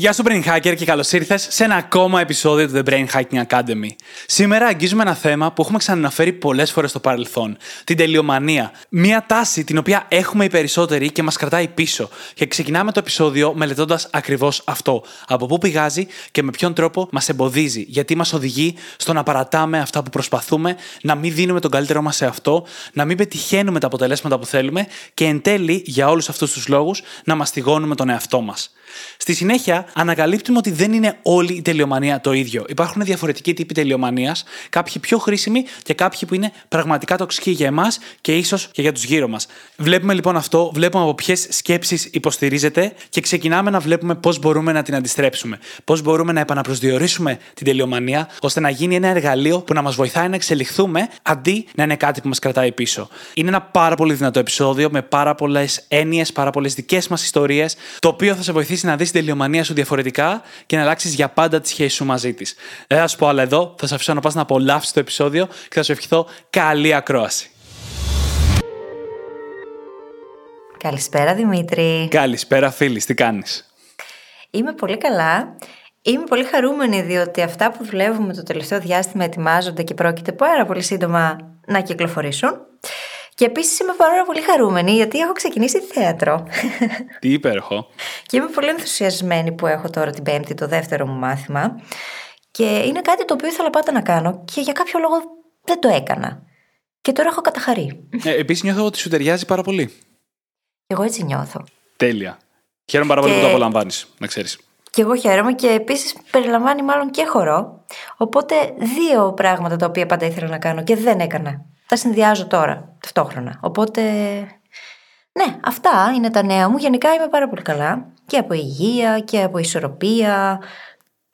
Γεια σου Brain Hacker και καλώς ήρθες σε ένα ακόμα επεισόδιο του The Brain Hacking Academy. Σήμερα αγγίζουμε ένα θέμα που έχουμε ξαναναφέρει πολλές φορές στο παρελθόν. Την τελειομανία. Μία τάση την οποία έχουμε οι περισσότεροι και μας κρατάει πίσω. Και ξεκινάμε το επεισόδιο μελετώντας ακριβώς αυτό. Από πού πηγάζει και με ποιον τρόπο μας εμποδίζει. Γιατί μας οδηγεί στο να παρατάμε αυτά που προσπαθούμε, να μην δίνουμε τον καλύτερό μας σε αυτό, να μην πετυχαίνουμε τα αποτελέσματα που θέλουμε και εν τέλει για όλους αυτούς τους λόγους να μαστιγώνουμε τον εαυτό μας. Στη συνέχεια, ανακαλύπτουμε ότι δεν είναι όλη η τελειομανία το ίδιο. Υπάρχουν διαφορετικοί τύποι τελειομανίας, κάποιοι πιο χρήσιμοι και κάποιοι που είναι πραγματικά τοξικοί για εμάς και ίσως και για τους γύρω μας. Βλέπουμε λοιπόν αυτό, βλέπουμε από ποιες σκέψεις υποστηρίζεται και ξεκινάμε να βλέπουμε πώς μπορούμε να την αντιστρέψουμε. Πώς μπορούμε να επαναπροσδιορίσουμε την τελειομανία ώστε να γίνει ένα εργαλείο που να μας βοηθάει να εξελιχθούμε αντί να είναι κάτι που μας κρατάει πίσω. Είναι ένα πάρα πολύ δυνατό επεισόδιο με πάρα πολλές έννοιες, πάρα πολλές δικές μας ιστορίες, το οποίο θα σε βοηθήσει να δεις την τελειομανία σου διαφορετικά και να αλλάξεις για πάντα τη σχέση σου μαζί της. Δεν θα σου πω άλλα εδώ, θα σε αφήσω να πας να απολαύσεις το επεισόδιο και θα σου ευχηθώ καλή ακρόαση. Καλησπέρα Δημήτρη. Καλησπέρα φίλης, τι κάνεις; Είμαι πολύ καλά. Είμαι πολύ χαρούμενη διότι αυτά που δουλεύουμε το τελευταίο διάστημα ετοιμάζονται και πρόκειται πάρα πολύ σύντομα να κυκλοφορήσουν. Και επίσης είμαι πάρα πολύ χαρούμενη γιατί έχω ξεκινήσει θέατρο. Τι υπέροχο. και είμαι πολύ ενθουσιασμένη που έχω τώρα την Πέμπτη το δεύτερο μου μάθημα. Και είναι κάτι το οποίο ήθελα πάντα να κάνω και για κάποιο λόγο δεν το έκανα. Και τώρα έχω καταχαρεί. Ε, επίσης νιώθω ότι σου ταιριάζει πάρα πολύ. Εγώ έτσι νιώθω. Τέλεια. Χαίρομαι πάρα πολύ Και- που το απολαμβάνεις, να ξέρεις. Και εγώ χαίρομαι και επίσης περιλαμβάνει μάλλον και χορό. Οπότε δύο πράγματα τα οποία πάντα ήθελα να κάνω και δεν έκανα. Τα συνδυάζω τώρα, ταυτόχρονα. Οπότε. Ναι, αυτά είναι τα νέα μου. Γενικά είμαι πάρα πολύ καλά. Και από υγεία και από ισορροπία.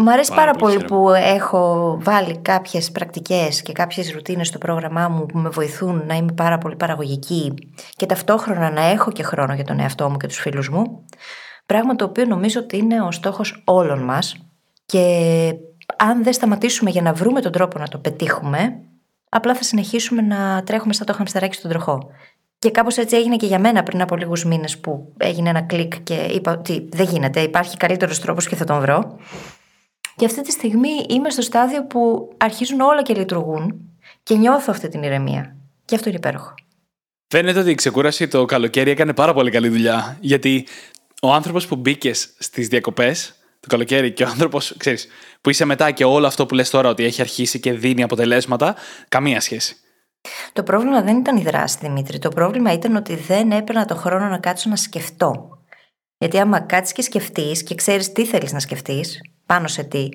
Μ' αρέσει Πάρα πάρα, πολύ πολύ χαίρομαι. που έχω βάλει κάποιες πρακτικές και κάποιες ρουτίνες στο πρόγραμμά μου που με βοηθούν να είμαι πάρα πολύ παραγωγική και ταυτόχρονα να έχω και χρόνο για τον εαυτό μου και τους φίλους μου. Πράγμα το οποίο νομίζω ότι είναι ο στόχος όλων μας και αν δεν σταματήσουμε για να βρούμε τον τρόπο να το πετύχουμε, απλά θα συνεχίσουμε να τρέχουμε σαν το χαμστεράκι στον τροχό. Και κάπως έτσι έγινε και για μένα πριν από λίγους μήνες που έγινε ένα κλικ και είπα ότι δεν γίνεται, υπάρχει καλύτερος τρόπος και θα τον βρω. Και αυτή τη στιγμή είμαι στο στάδιο που αρχίζουν όλα και λειτουργούν και νιώθω αυτή την ηρεμία. Και αυτό είναι υπέροχο. Φαίνεται ότι η ξεκούραση το καλοκαίρι έκανε πάρα πολύ καλή δουλειά. Γιατί ο άνθρωπος που μπήκες στις διακοπές το καλοκαίρι και ο άνθρωπος, ξέρεις, που είσαι μετά και όλο αυτό που λες τώρα ότι έχει αρχίσει και δίνει αποτελέσματα, καμία σχέση. Το πρόβλημα δεν ήταν η δράση, Δημήτρη. Το πρόβλημα ήταν ότι δεν έπαιρνα το χρόνο να κάτσω να σκεφτώ. Γιατί άμα κάτσεις και σκεφτείς και ξέρεις τι θέλεις να σκεφτείς, πάνω σε τι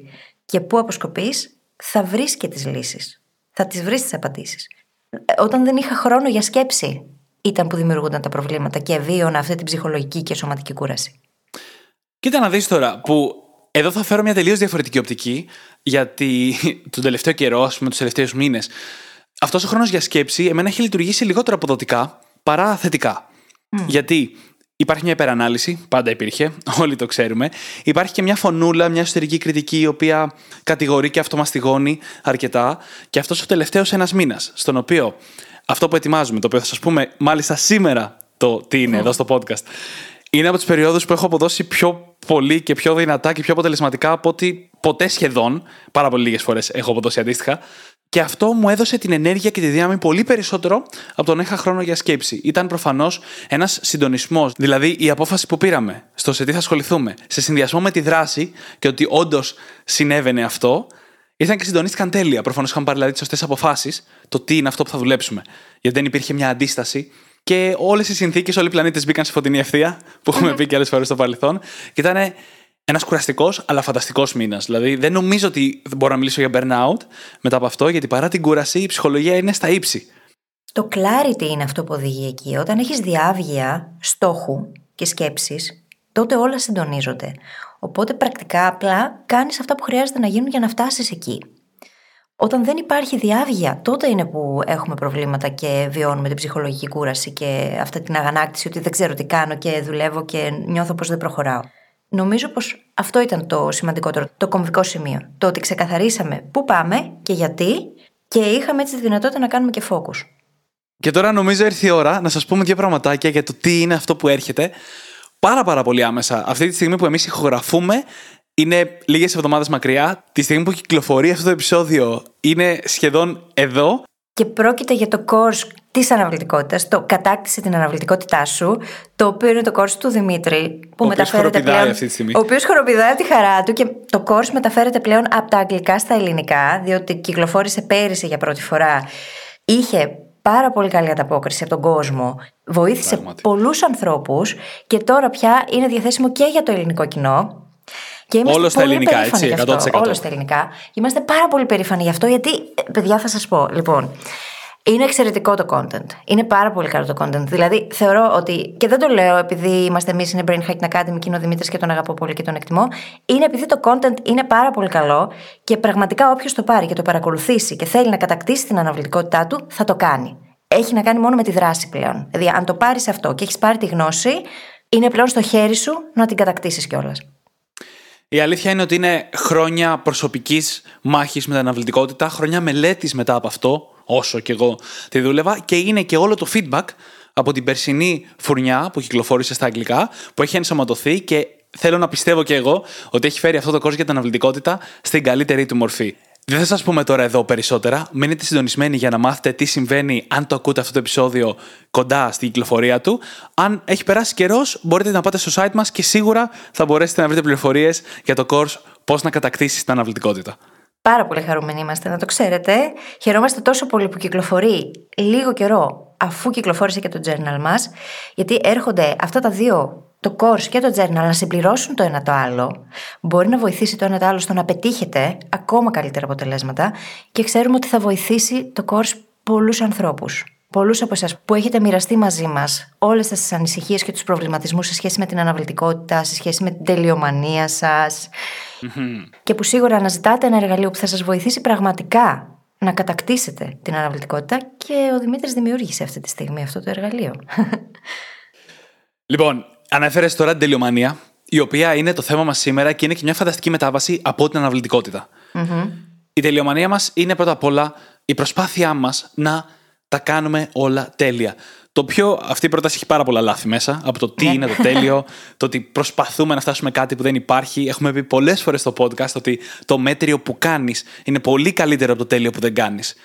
και πού αποσκοπείς, θα βρεις και τις λύσεις. Θα τις βρεις τις απαντήσεις. Όταν δεν είχα χρόνο για σκέψη, ήταν που δημιουργούνταν τα προβλήματα και βίωνα αυτή την ψυχολογική και σωματική κούραση. Κοίτα να δεις τώρα, που εδώ θα φέρω μια τελείως διαφορετική οπτική, γιατί τον τελευταίο καιρό, ας πούμε, τους τελευταίους μήνες, αυτός ο χρόνος για σκέψη εμένα έχει λειτουργήσει λιγότερο αποδοτικά παρά θετικά. Γιατί υπάρχει μια υπερανάλυση, πάντα υπήρχε, όλοι το ξέρουμε. Υπάρχει και μια φωνούλα, μια εσωτερική κριτική, η οποία κατηγορεί και αυτομαστιγώνει αρκετά. Και αυτός ο τελευταίος ένας μήνας, στον οποίο αυτό που ετοιμάζουμε, το οποίο θα σας πούμε μάλιστα σήμερα το τι είναι εδώ στο podcast, είναι από τις περιόδους που έχω αποδώσει πιο πολύ και πιο δυνατά και πιο αποτελεσματικά από ότι ποτέ σχεδόν. Πάρα πολύ λίγες φορές έχω αποδώσει αντίστοιχα. Και αυτό μου έδωσε την ενέργεια και τη δύναμη πολύ περισσότερο από το να είχα χρόνο για σκέψη. Ήταν προφανώς ένας συντονισμός. Δηλαδή η απόφαση που πήραμε στο σε τι θα ασχοληθούμε, σε συνδυασμό με τη δράση και ότι όντως συνέβαινε αυτό, ήρθαν και συντονίστηκαν τέλεια. Προφανώς είχαμε πάρει δηλαδή τις σωστές αποφάσεις, το τι είναι αυτό που θα δουλέψουμε. Γιατί δεν υπήρχε μια αντίσταση και όλες οι συνθήκες, όλοι οι πλανήτες μπήκαν σε φωτεινή ευθεία, που έχουμε πει και άλλες φορές στο παρελθόν. Και ήταν ένας κουραστικός αλλά φανταστικός μήνας. Δηλαδή, δεν νομίζω ότι μπορώ να μιλήσω για burnout μετά από αυτό, γιατί παρά την κούραση, η ψυχολογία είναι στα ύψη. Το clarity είναι αυτό που οδηγεί εκεί. Όταν έχεις διάβγεια στόχου και σκέψεις, τότε όλα συντονίζονται. Οπότε πρακτικά απλά κάνεις αυτά που χρειάζεται να γίνουν για να φτάσεις εκεί. Όταν δεν υπάρχει διάβγεια, τότε είναι που έχουμε προβλήματα και βιώνουμε την ψυχολογική κούραση και αυτή την αγανάκτηση ότι δεν ξέρω τι κάνω και δουλεύω και νιώθω πως δεν προχωράω. Νομίζω πως αυτό ήταν το σημαντικότερο, το κομβικό σημείο. Το ότι ξεκαθαρίσαμε πού πάμε και γιατί και είχαμε έτσι τη δυνατότητα να κάνουμε και focus. Και τώρα νομίζω ήρθε η ώρα να σας πούμε δύο πραγματάκια για το τι είναι αυτό που έρχεται. Πάρα πάρα πολύ άμεσα. Αυτή τη στιγμή που εμείς ηχογραφούμε, είναι λίγες εβδομάδες μακριά. Τη στιγμή που κυκλοφορεί αυτό το επεισόδιο, είναι σχεδόν εδώ. Και πρόκειται για το course της αναβλητικότητας, το κατάκτησε την αναβλητικότητά σου, το οποίο είναι το course του Δημήτρη, που Ο μεταφέρεται οποίος χοροπηδάει πλέον. αυτή τη στιγμή. Ο οποίος χοροπηδάει από τη χαρά του και το course μεταφέρεται πλέον από τα αγγλικά στα ελληνικά, διότι κυκλοφόρησε πέρυσι για πρώτη φορά. Είχε πάρα πολύ καλή ανταπόκριση από τον κόσμο. Βοήθησε Πράγματι. πολλούς ανθρώπους και τώρα πια είναι διαθέσιμο και για το ελληνικό κοινό. Και είμαστε Όλος στα πολύ ελληνικά, περήφανοι έτσι, γι' αυτό. 100%. Όλος στα ελληνικά. Είμαστε πάρα πολύ περήφανοι γι' αυτό, γιατί, ε, παιδιά, θα σας πω, λοιπόν. Είναι εξαιρετικό το content. Είναι πάρα πολύ καλό το content. Δηλαδή, θεωρώ ότι. και δεν το λέω επειδή είμαστε εμείς, είναι Brain Hacking Academy και είναι ο Δημήτρης και τον αγαπώ πολύ και τον εκτιμώ. Είναι επειδή το content είναι πάρα πολύ καλό και πραγματικά όποιος το πάρει και το παρακολουθήσει και θέλει να κατακτήσει την αναβλητικότητά του, θα το κάνει. Έχει να κάνει μόνο με τη δράση πλέον. Δηλαδή, αν το πάρεις αυτό και έχεις πάρει τη γνώση, είναι πλέον στο χέρι σου να την κατακτήσεις κιόλας. Η αλήθεια είναι ότι είναι χρόνια προσωπικής μάχης με την αναβλητικότητα, χρόνια μελέτης μετά από αυτό, όσο και εγώ τη δούλευα, και είναι και όλο το feedback από την περσινή φουρνιά που κυκλοφόρησε στα αγγλικά, που έχει ενσωματωθεί και θέλω να πιστεύω και εγώ ότι έχει φέρει αυτό το κόσμο για την αναβλητικότητα στην καλύτερη του μορφή. Δεν θα σας πούμε τώρα εδώ περισσότερα. Μείνετε συντονισμένοι για να μάθετε τι συμβαίνει αν το ακούτε αυτό το επεισόδιο κοντά στην κυκλοφορία του. Αν έχει περάσει καιρός, μπορείτε να πάτε στο site μας και σίγουρα θα μπορέσετε να βρείτε πληροφορίες για το course πώς να κατακτήσεις την αναβλητικότητα. Πάρα πολύ χαρούμενοι είμαστε, να το ξέρετε. Χαιρόμαστε τόσο πολύ που κυκλοφορεί λίγο καιρό αφού κυκλοφόρησε και το journal μας, γιατί έρχονται αυτά τα δύο, το course και το journal, να συμπληρώσουν το ένα το άλλο. Μπορεί να βοηθήσει το ένα το άλλο στο να πετύχετε ακόμα καλύτερα αποτελέσματα και ξέρουμε ότι θα βοηθήσει το course πολλούς ανθρώπους. Πολλούς από εσάς που έχετε μοιραστεί μαζί μας όλες τις ανησυχίες και τους προβληματισμούς σε σχέση με την αναβλητικότητα, σε σχέση με την τελειομανία σας. Και που σίγουρα αναζητάτε ένα εργαλείο που θα σας βοηθήσει πραγματικά να κατακτήσετε την αναβλητικότητα και ο Δημήτρης δημιούργησε αυτή τη στιγμή αυτό το εργαλείο. Λοιπόν, ανέφερες τώρα την τελειομανία, η οποία είναι το θέμα μας σήμερα και είναι και μια φανταστική μετάβαση από την αναβλητικοτητα Η τελειομανία μας είναι πρώτα απ' όλα η προσπάθειά μας να τα κάνουμε όλα τέλεια. Το οποίο αυτή η πρόταση έχει πάρα πολλά λάθη μέσα. Από το τι Ναι. είναι το τέλειο, το ότι προσπαθούμε να φτάσουμε κάτι που δεν υπάρχει. Έχουμε πει πολλές φορές στο podcast ότι το μέτριο που κάνεις είναι πολύ καλύτερο από το τέλειο που δεν κάνεις.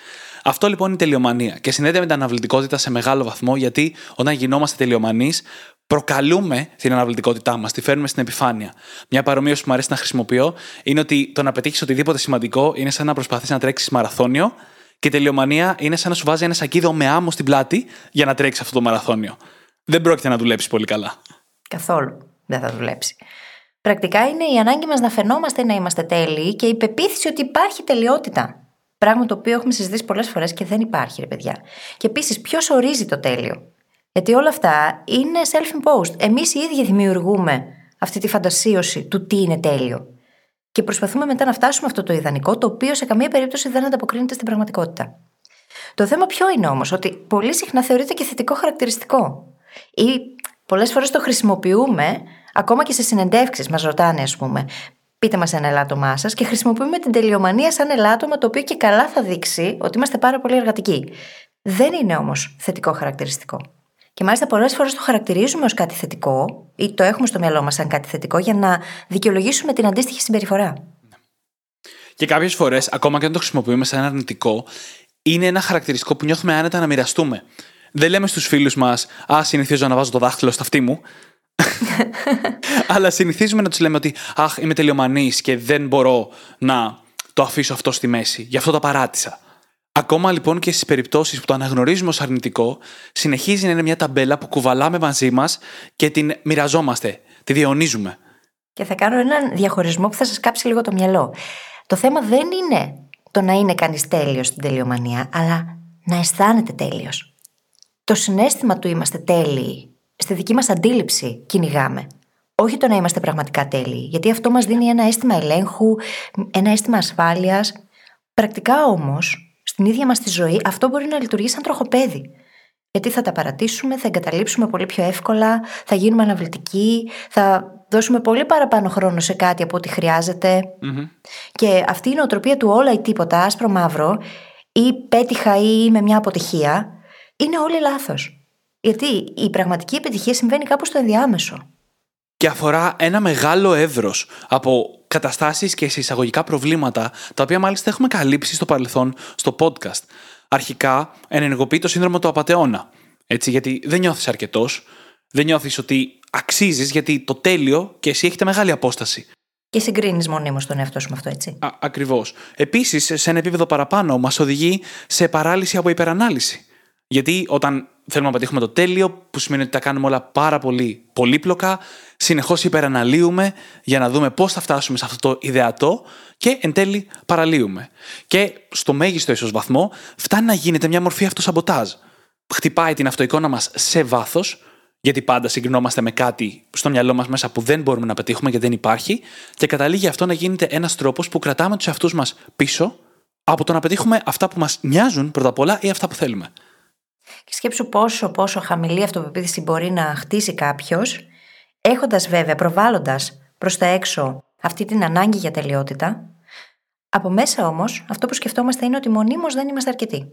Αυτό λοιπόν είναι η τελειομανία και συνδέεται με την αναβλητικότητα σε μεγάλο βαθμό γιατί όταν γινόμαστε τελειομανείς, προκαλούμε την αναβλητικότητά μας, τη φέρνουμε στην επιφάνεια. Μια παρομοίωση που μου αρέσει να χρησιμοποιώ είναι ότι το να πετύχεις οτιδήποτε σημαντικό είναι σαν να προσπαθείς να τρέξεις μαραθώνιο και η τελειομανία είναι σαν να σου βάζει ένα σακίδο με άμμο στην πλάτη για να τρέξεις αυτό το μαραθώνιο. Δεν πρόκειται να δουλέψεις πολύ καλά. Καθόλου δεν θα δουλέψει. Πρακτικά είναι η ανάγκη μας να φαινόμαστε να είμαστε τέλειοι και η πεποίθηση ότι υπάρχει τελειότητα. Πράγμα το οποίο έχουμε συζητήσει πολλές φορές και δεν υπάρχει, ρε παιδιά. Και επίσης, ποιος ορίζει το τέλειο; Γιατί όλα αυτά είναι self-imposed. Εμείς οι ίδιοι δημιουργούμε αυτή τη φαντασίωση του τι είναι τέλειο. Και προσπαθούμε μετά να φτάσουμε αυτό το ιδανικό, το οποίο σε καμία περίπτωση δεν ανταποκρίνεται στην πραγματικότητα. Το θέμα ποιο είναι όμως, ότι πολύ συχνά θεωρείται και θετικό χαρακτηριστικό. Ή πολλές φορές το χρησιμοποιούμε ακόμα και σε συνεντεύξεις. Μας ρωτάνε, ας πούμε, πείτε μας ένα ελάττωμά σας και χρησιμοποιούμε την τελειομανία σαν ελάττωμα το οποίο και καλά θα δείξει ότι είμαστε πάρα πολύ εργατικοί. Δεν είναι όμως θετικό χαρακτηριστικό. Και μάλιστα πολλές φορές το χαρακτηρίζουμε ως κάτι θετικό ή το έχουμε στο μυαλό μας σαν κάτι θετικό για να δικαιολογήσουμε την αντίστοιχη συμπεριφορά. Και κάποιες φορές, ακόμα και αν το χρησιμοποιούμε σαν αρνητικό, είναι ένα χαρακτηριστικό που νιώθουμε άνετα να μοιραστούμε. Δεν λέμε στους φίλους μας, Α, συνηθίζω να βάζω το δάχτυλο στα αυτή μου. Αλλά συνηθίζουμε να τους λέμε ότι Αχ, είμαι τελειομανής και δεν μπορώ να το αφήσω αυτό στη μέση. Γι' αυτό το παράτησα. Ακόμα λοιπόν και στις περιπτώσεις που το αναγνωρίζουμε ως αρνητικό, συνεχίζει να είναι μια ταμπέλα που κουβαλάμε μαζί μας και την μοιραζόμαστε, τη διαιωνίζουμε. Και θα κάνω έναν διαχωρισμό που θα σας κάψει λίγο το μυαλό. Το θέμα δεν είναι το να είναι κανείς τέλειος στην τελειομανία, αλλά να αισθάνεται τέλειος. Το συνέστημα του είμαστε τέλειοι, στη δική μας αντίληψη κυνηγάμε. Όχι το να είμαστε πραγματικά τέλειοι, γιατί αυτό μας δίνει ένα αίσθημα ελέγχου, ένα αίσθημα ασφάλειας. Πρακτικά όμως, στην ίδια μας τη ζωή, αυτό μπορεί να λειτουργεί σαν τροχοπέδι. Γιατί θα τα παρατήσουμε, θα εγκαταλείψουμε πολύ πιο εύκολα, θα γίνουμε αναβλητικοί, θα δώσουμε πολύ παραπάνω χρόνο σε κάτι από ό,τι Και αυτή η νοοτροπία του όλα ή τίποτα, άσπρο μαύρο, ή πέτυχα ή είμαι μια αποτυχία, είναι όλοι λάθος. Γιατί η πραγματική επιτυχία συμβαίνει κάπου στο ενδιάμεσο. Και αφορά ένα μεγάλο εύρος από καταστάσεις και εισαγωγικά προβλήματα, τα οποία μάλιστα έχουμε καλύψει στο παρελθόν στο podcast. Αρχικά, ενεργοποιεί το σύνδρομο του απαταιώνα. Έτσι, γιατί δεν νιώθεις αρκετός, δεν νιώθεις ότι αξίζεις, γιατί το τέλειο και εσύ έχετε μεγάλη απόσταση. Και συγκρίνεις μονίμως τον εαυτό σου με αυτό, έτσι. Ακριβώς. Επίσης, σε ένα επίπεδο παραπάνω, μας οδηγεί σε παράλυση από υπερανάλυση. Γιατί όταν θέλουμε να πετύχουμε το τέλειο, που σημαίνει ότι τα κάνουμε όλα πάρα πολύ πολύπλοκα, συνεχώς υπεραναλύουμε για να δούμε πώς θα φτάσουμε σε αυτό το ιδεατό και εν τέλει παραλύουμε. Και στο μέγιστο ίσως βαθμό φτάνει να γίνεται μια μορφή αυτοσαμποτάζ. Χτυπάει την αυτοεικόνα μας σε βάθος, γιατί πάντα συγκρινόμαστε με κάτι στο μυαλό μας μέσα που δεν μπορούμε να πετύχουμε γιατί δεν υπάρχει, και καταλήγει αυτό να γίνεται ένας τρόπος που κρατάμε τους εαυτούς μας πίσω από το να πετύχουμε αυτά που μας νοιάζουν πρώτα απ' όλα ή αυτά που θέλουμε. Και σκέψου πόσο, πόσο χαμηλή αυτοπεποίθηση μπορεί να χτίσει κάποιος, έχοντας βέβαια, προβάλλοντας προς τα έξω αυτή την ανάγκη για τελειότητα. Από μέσα όμως, αυτό που σκεφτόμαστε είναι ότι μονίμως δεν είμαστε αρκετοί.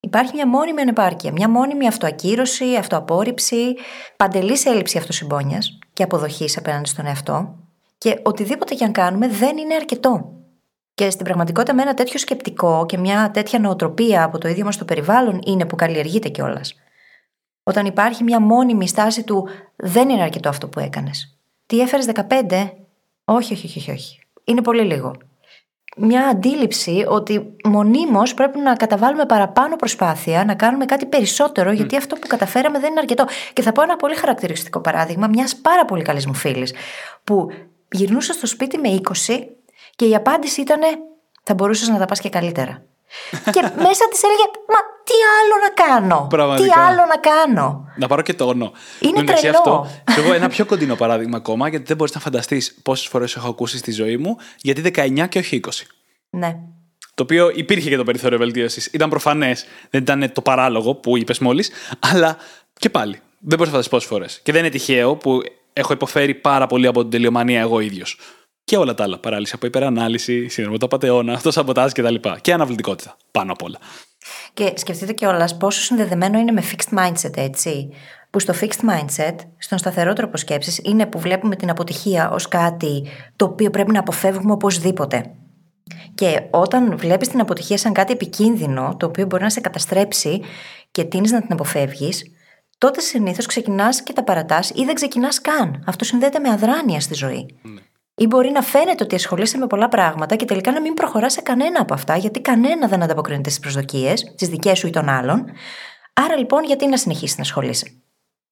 Υπάρχει μια μόνιμη ανεπάρκεια, μια μόνιμη αυτοακύρωση, αυτοαπόρριψη, παντελής έλλειψη αυτοσυμπόνια και αποδοχής απέναντι στον εαυτό. Και οτιδήποτε και αν κάνουμε δεν είναι αρκετό. Και στην πραγματικότητα, με ένα τέτοιο σκεπτικό και μια τέτοια νοοτροπία από το ίδιο μας το περιβάλλον είναι που καλλιεργείται κιόλας. Όταν υπάρχει μια μόνιμη στάση του δεν είναι αρκετό αυτό που έκανες. Τι έφερες 15, όχι, όχι, όχι, όχι. Είναι πολύ λίγο. Μια αντίληψη ότι μονίμως πρέπει να καταβάλουμε παραπάνω προσπάθεια, να κάνουμε κάτι περισσότερο, γιατί αυτό που καταφέραμε δεν είναι αρκετό. Και θα πω ένα πολύ χαρακτηριστικό παράδειγμα μιας πάρα πολύ καλής μου φίλης, που γυρνούσε στο σπίτι με 20 και η απάντηση ήταν θα μπορούσες να τα πας και καλύτερα. Και μέσα της έλεγε Μα τι άλλο να κάνω; Πραγματικά. Τι άλλο να κάνω; Να πάρω και τόνο. Είναι τρελό. Αυτό. εγώ ένα πιο κοντινό παράδειγμα ακόμα, γιατί δεν μπορείς να φανταστείς πόσες φορές έχω ακούσει στη ζωή μου, γιατί 19 και όχι 20. Ναι. Το οποίο υπήρχε και το περιθώριο βελτίωσης. Ήταν προφανές, δεν ήταν το παράλογο που είπες μόλις, αλλά και πάλι. Δεν μπορείς να φανταστείς πόσες φορές. Και δεν είναι τυχαίο που έχω υποφέρει πάρα πολύ από την τελειομανία εγώ ίδιος και όλα τα άλλα. Παράλυση από υπερανάλυση, σύνδρομο του απατεώνα, αυτοσαμποτάζ κτλ. Και, και αναβλητικότητα πάνω απ' όλα. Και σκεφτείτε κιόλας πόσο συνδεδεμένο είναι με fixed mindset, έτσι. Που στο fixed mindset, στον σταθερό τρόπο σκέψης, είναι που βλέπουμε την αποτυχία ως κάτι το οποίο πρέπει να αποφεύγουμε οπωσδήποτε. Και όταν βλέπεις την αποτυχία σαν κάτι επικίνδυνο, το οποίο μπορεί να σε καταστρέψει και τίνει να την αποφεύγεις, τότε συνήθως ξεκινάς και τα παρατάς ή δεν ξεκινάς καν. Αυτό συνδέεται με αδράνεια στη ζωή. Ναι. Ή μπορεί να φαίνεται ότι ασχολείσαι με πολλά πράγματα και τελικά να μην προχωράς σε κανένα από αυτά, γιατί κανένα δεν ανταποκρίνεται στις προσδοκίες, τι δικές σου ή των άλλων. Άρα λοιπόν, γιατί να συνεχίσεις να ασχολείσαι;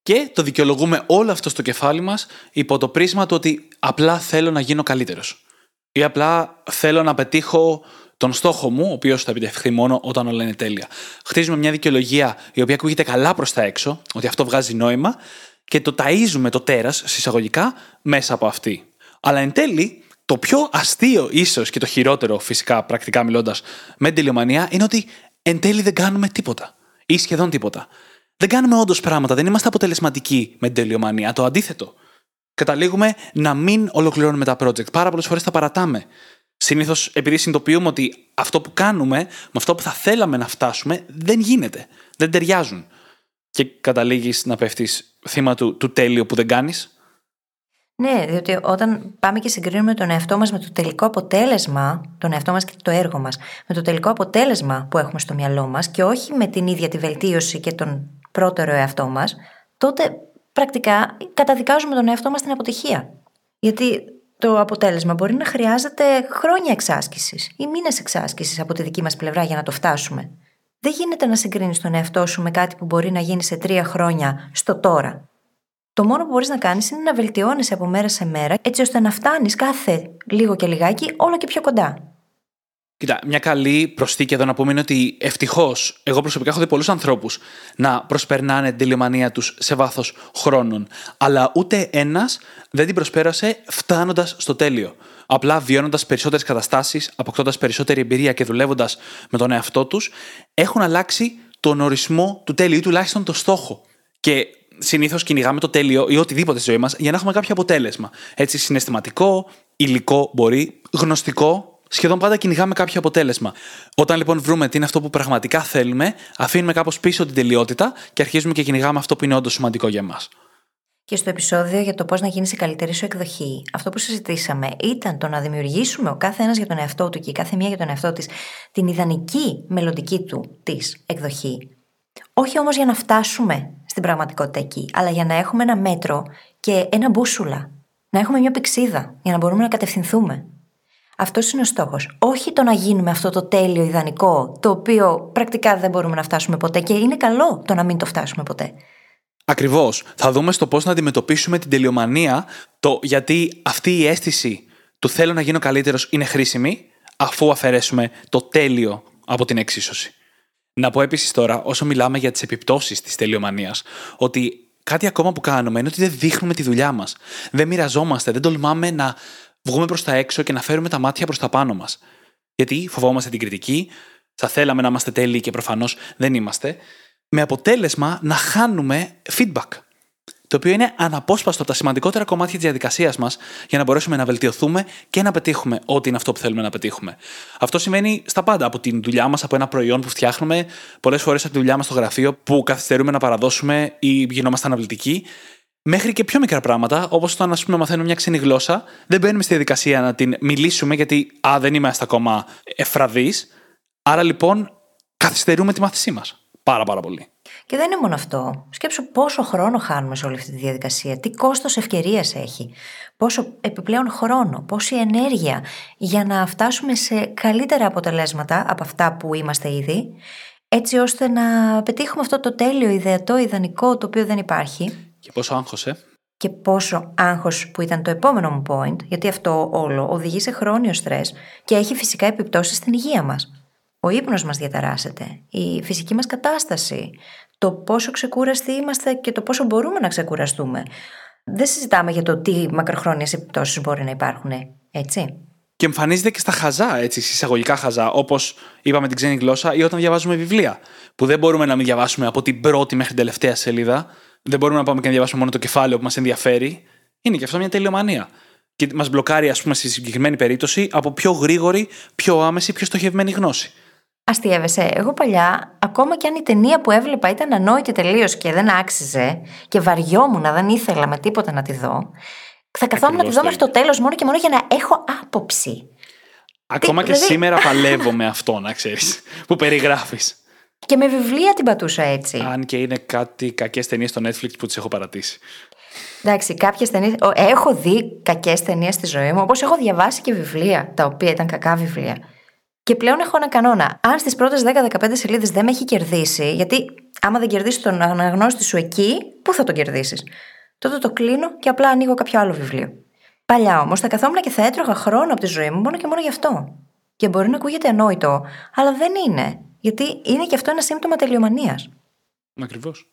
Και το δικαιολογούμε όλο αυτό στο κεφάλι μας υπό το πρίσμα του ότι απλά θέλω να γίνω καλύτερος. Ή απλά θέλω να πετύχω τον στόχο μου, ο οποίος θα επιτευχθεί μόνο όταν όλα είναι τέλεια. Χτίζουμε μια δικαιολογία η οποία ακούγεται καλά προς τα έξω, ότι αυτό βγάζει νόημα, και το ταΐζουμε το τέρας, συσσαγωγικά, μέσα από αυτή. Αλλά εν τέλει, το πιο αστείο ίσως και το χειρότερο φυσικά πρακτικά μιλώντας με την τελειομανία είναι ότι εν τέλει δεν κάνουμε τίποτα. Ή σχεδόν τίποτα. Δεν κάνουμε όντως πράγματα, δεν είμαστε αποτελεσματικοί με την τελειομανία. Το αντίθετο. Καταλήγουμε να μην ολοκληρώνουμε τα project. Πάρα πολλές φορές τα παρατάμε. Συνήθως επειδή συνειδητοποιούμε ότι αυτό που κάνουμε με αυτό που θα θέλαμε να φτάσουμε δεν γίνεται. Δεν ταιριάζουν. Και καταλήγεις να πέφτεις θύμα του, του τέλειου που δεν κάνεις ναι, διότι όταν πάμε και συγκρίνουμε τον εαυτό μας με το τελικό αποτέλεσμα, τον εαυτό μας και το έργο μας, με το τελικό αποτέλεσμα που έχουμε στο μυαλό μας και όχι με την ίδια τη βελτίωση και τον πρώτερο εαυτό μας, τότε πρακτικά καταδικάζουμε τον εαυτό μας στην αποτυχία. Γιατί το αποτέλεσμα μπορεί να χρειάζεται χρόνια εξάσκησης ή μήνες εξάσκησης από τη δική μας πλευρά για να το φτάσουμε. Δεν γίνεται να συγκρίνεις τον εαυτό σου με κάτι που μπορεί να γίνει σε τρία χρόνια στο τώρα. Το μόνο που μπορείς να κάνεις είναι να βελτιώνεσαι από μέρα σε μέρα, έτσι ώστε να φτάνεις κάθε λίγο και λιγάκι όλο και πιο κοντά. Κοίτα, μια καλή προσθήκη εδώ να πούμε είναι ότι ευτυχώς εγώ προσωπικά έχω δει πολλούς ανθρώπους να προσπερνάνε την τελειομανία τους σε βάθος χρόνων. Αλλά ούτε ένας δεν την προσπέρασε φτάνοντας στο τέλειο. Απλά βιώνοντας περισσότερες καταστάσεις, αποκτώντας περισσότερη εμπειρία και δουλεύοντας με τον εαυτό τους, έχουν αλλάξει τον ορισμό του τέλειου ή τουλάχιστον το στόχο. Και συνήθως κυνηγάμε το τέλειο ή οτιδήποτε στη ζωή μας για να έχουμε κάποιο αποτέλεσμα. Έτσι, συναισθηματικό, υλικό μπορεί, γνωστικό, σχεδόν πάντα κυνηγάμε κάποιο αποτέλεσμα. Όταν λοιπόν βρούμε τι είναι αυτό που πραγματικά θέλουμε, αφήνουμε κάπως πίσω την τελειότητα και αρχίζουμε και κυνηγάμε αυτό που είναι όντως σημαντικό για εμάς. Και στο επεισόδιο για το πώς να γίνεις η καλύτερη σου εκδοχή, αυτό που συζητήσαμε ήταν το να δημιουργήσουμε ο κάθε ένας για τον εαυτό του και η κάθε μία για τον εαυτό της την ιδανική μελλοντική του της εκδοχή. Όχι όμως για να φτάσουμε στην πραγματικότητα εκεί, αλλά για να έχουμε ένα μέτρο και ένα μπούσουλα. Να έχουμε μια πηξίδα για να μπορούμε να κατευθυνθούμε. Αυτός είναι ο στόχος. Όχι το να γίνουμε αυτό το τέλειο ιδανικό, το οποίο πρακτικά δεν μπορούμε να φτάσουμε ποτέ και είναι καλό το να μην το φτάσουμε ποτέ. Ακριβώς. Θα δούμε στο πώς να αντιμετωπίσουμε την τελειομανία, το γιατί αυτή η αίσθηση του θέλω να γίνω καλύτερος είναι χρήσιμη, αφού αφαιρέσουμε το τέλειο από την εξίσωση. Να πω επίσης τώρα, όσο μιλάμε για τις επιπτώσεις της τελειομανίας, ότι κάτι ακόμα που κάνουμε είναι ότι δεν δείχνουμε τη δουλειά μας. Δεν μοιραζόμαστε, δεν τολμάμε να βγούμε προς τα έξω και να φέρουμε τα μάτια προς τα πάνω μας. Γιατί φοβόμαστε την κριτική, θα θέλαμε να είμαστε τέλειοι και προφανώς δεν είμαστε, με αποτέλεσμα να χάνουμε feedback. Το οποίο είναι αναπόσπαστο από τα σημαντικότερα κομμάτια της διαδικασίας μας για να μπορέσουμε να βελτιωθούμε και να πετύχουμε ό,τι είναι αυτό που θέλουμε να πετύχουμε. Αυτό σημαίνει στα πάντα. Από τη δουλειά μας, από ένα προϊόν που φτιάχνουμε, πολλές φορές από τη δουλειά μας στο γραφείο που καθυστερούμε να παραδώσουμε ή γινόμαστε αναβλητικοί, μέχρι και πιο μικρά πράγματα, όπως όταν ας πούμε, μαθαίνουμε μια ξένη γλώσσα, δεν μπαίνουμε στη διαδικασία να την μιλήσουμε γιατί α, δεν είμαστε ακόμα εφραδείς. Άρα λοιπόν καθυστερούμε τη μάθησή μας. Πάρα πάρα πολύ. Και δεν είναι μόνο αυτό. Σκέψου πόσο χρόνο χάνουμε σε όλη αυτή τη διαδικασία, τι κόστος ευκαιρίας έχει, πόσο επιπλέον χρόνο, πόση ενέργεια για να φτάσουμε σε καλύτερα αποτελέσματα από αυτά που είμαστε ήδη, έτσι ώστε να πετύχουμε αυτό το τέλειο, ιδεατό, ιδανικό, το οποίο δεν υπάρχει. Και πόσο άγχος, ε; Και πόσο άγχος που ήταν το επόμενο μου point, γιατί αυτό όλο οδηγεί σε χρόνιο στρες και έχει φυσικά επιπτώσεις στην υγεία μας. Ο ύπνος μας διαταράσσεται, η φυσική μας κατάσταση, το πόσο ξεκούραστοι είμαστε και το πόσο μπορούμε να ξεκουραστούμε. Δεν συζητάμε για το τι μακροχρόνιες επιπτώσεις μπορεί να υπάρχουν, έτσι. Και εμφανίζεται και στα χαζά, έτσι, συσσαγωγικά χαζά, όπως είπαμε την ξένη γλώσσα ή όταν διαβάζουμε βιβλία. Που δεν μπορούμε να μην διαβάσουμε από την πρώτη μέχρι την τελευταία σελίδα. Δεν μπορούμε να πάμε και να διαβάσουμε μόνο το κεφάλαιο που μας ενδιαφέρει. Είναι και αυτό μια τελειομανία. Και μας μπλοκάρει, ας πούμε, στη συγκεκριμένη περίπτωση από πιο γρήγορη, πιο άμεση, πιο στοχευμένη γνώση. Αστείευεσαι. Εγώ παλιά, ακόμα και αν η ταινία που έβλεπα ήταν ανόητη τελείως και δεν άξιζε και βαριόμουν, δεν ήθελα με τίποτα να τη δω, θα καθόμουν να τη δω μέχρι το τέλος μόνο και μόνο για να έχω άποψη. Ακόμα Τι, και δηλαδή... σήμερα παλεύω με αυτό, να ξέρεις, που περιγράφεις. Και με βιβλία την πατούσα έτσι. Αν και είναι κάτι κακές ταινίες στο Netflix που τις έχω παρατήσει. Εντάξει, κάποιες ταινίε. Έχω δει κακές ταινίες στη ζωή μου, όπως έχω διαβάσει και βιβλία, τα οποία ήταν κακά βιβλία. Και πλέον έχω ένα κανόνα. Αν στις πρώτες 10-15 σελίδες δεν με έχει κερδίσει, γιατί άμα δεν κερδίσει τον αναγνώστη σου εκεί, πού θα τον κερδίσεις; Τότε το κλείνω και απλά ανοίγω κάποιο άλλο βιβλίο. Παλιά όμως θα καθόμουν και θα έτρωγα χρόνο από τη ζωή μου μόνο και μόνο γι' αυτό. Και μπορεί να ακούγεται ανόητο, αλλά δεν είναι. Γιατί είναι και αυτό ένα σύμπτωμα τελειομανίας. Ακριβώς.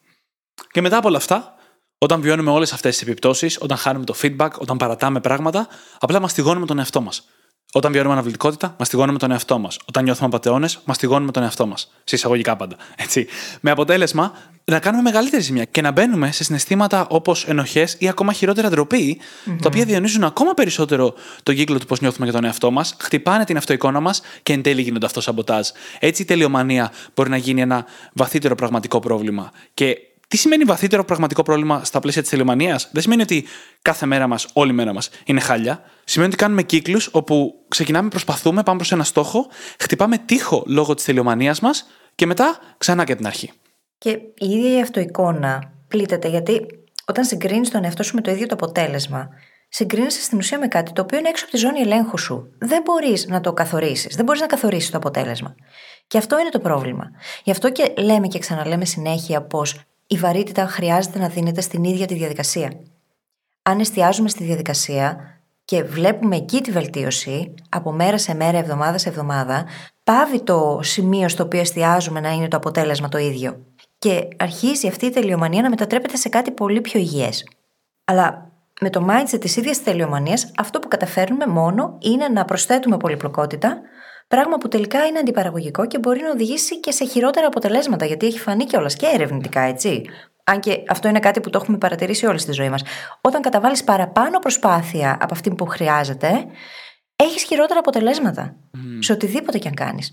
Και μετά από όλα αυτά, όταν βιώνουμε όλες αυτές τις επιπτώσεις, όταν χάνουμε το feedback, όταν παρατάμε πράγματα, απλά μαστιγώνουμε τον εαυτό μας. Όταν βιώνουμε αναβλητικότητα, μαστιγώνουμε τον εαυτό μας. Όταν νιώθουμε απαταιώνες, μαστιγώνουμε τον εαυτό μας. Σε εισαγωγικά πάντα. Έτσι. Με αποτέλεσμα να κάνουμε μεγαλύτερη ζημιά και να μπαίνουμε σε συναισθήματα όπως ενοχές ή ακόμα χειρότερα ντροπή, mm-hmm. τα οποία διονύζουν ακόμα περισσότερο τον κύκλο του πώς νιώθουμε για τον εαυτό μας, χτυπάνε την αυτοεικόνα μας και εν τέλει γίνονται αυτό σαμποτάζ. Έτσι η τελειομανία μπορεί να γίνει ένα βαθύτερο πραγματικό πρόβλημα. Και τι σημαίνει βαθύτερο πραγματικό πρόβλημα στα πλαίσια της τελειομανία, Δεν σημαίνει ότι κάθε μέρα μας, όλη μέρα μας είναι χάλια. Σημαίνει ότι κάνουμε κύκλους όπου ξεκινάμε, προσπαθούμε, πάμε προς ένα στόχο, χτυπάμε τείχο λόγω της τελειομανίας μας και μετά ξανά και την αρχή. Και η ίδια η αυτοεικόνα πλήττεται γιατί όταν συγκρίνεις τον εαυτό σου με το ίδιο το αποτέλεσμα, συγκρίνεσαι στην ουσία με κάτι το οποίο είναι έξω από τη ζώνη ελέγχου σου. Δεν μπορείς να το καθορίσεις, δεν μπορείς να καθορίσεις το αποτέλεσμα. Και αυτό είναι το πρόβλημα. Γι' αυτό και λέμε και ξαναλέμε συνέχεια πως η βαρύτητα χρειάζεται να δίνεται στην ίδια τη διαδικασία. Αν εστιάζουμε στη διαδικασία και βλέπουμε εκεί τη βελτίωση από μέρα σε μέρα, εβδομάδα σε εβδομάδα, πάβει το σημείο στο οποίο εστιάζουμε να είναι το αποτέλεσμα το ίδιο. Και αρχίζει αυτή η τελειομανία να μετατρέπεται σε κάτι πολύ πιο υγιές. Αλλά με το mindset της ίδιας τελειομανίας, αυτό που καταφέρνουμε μόνο είναι να προσθέτουμε πολυπλοκότητα, πράγμα που τελικά είναι αντιπαραγωγικό και μπορεί να οδηγήσει και σε χειρότερα αποτελέσματα, γιατί έχει φανεί κιόλας και ερευνητικά, έτσι. Αν και αυτό είναι κάτι που το έχουμε παρατηρήσει όλη στη ζωή μας. Όταν καταβάλεις παραπάνω προσπάθεια από αυτή που χρειάζεται, έχεις χειρότερα αποτελέσματα. Mm. Σε οτιδήποτε κι αν κάνεις.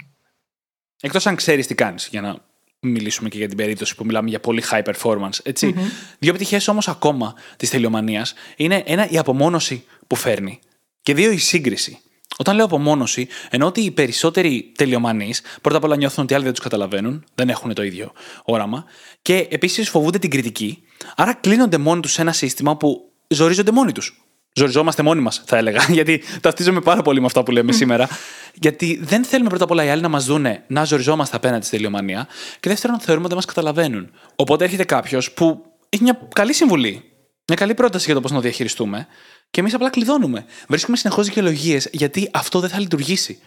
Εκτός αν ξέρεις τι κάνεις, για να μιλήσουμε και για την περίπτωση που μιλάμε για πολύ high performance. ετσι Δύο επιτυχίε όμως ακόμα της τελειομανίας είναι ένα η απομόνωση που φέρνει και δύο η σύγκριση. Όταν λέω απομόνωση, εννοώ ότι οι περισσότεροι τελειομανείς πρώτα απ' όλα νιώθουν ότι άλλοι δεν τους καταλαβαίνουν, δεν έχουν το ίδιο όραμα και επίσης φοβούνται την κριτική, άρα κλείνονται μόνοι τους σε ένα σύστημα που ζορίζονται μόνοι τους. Ζοριζόμαστε μόνοι μας, θα έλεγα, γιατί ταυτίζομαι πάρα πολύ με αυτά που λέμε σήμερα. Γιατί δεν θέλουμε πρώτα απ' όλα οι άλλοι να μας δούνε να ζοριζόμαστε απέναντι στη τελειομανία. Και δεύτερον, θεωρούμε ότι δεν μας καταλαβαίνουν. Οπότε έρχεται κάποιος που έχει μια καλή συμβουλή, μια καλή πρόταση για το πώς να διαχειριστούμε. Και εμείς απλά κλειδώνουμε. Βρίσκουμε συνεχώς δικαιολογίες γιατί αυτό δεν θα λειτουργήσει.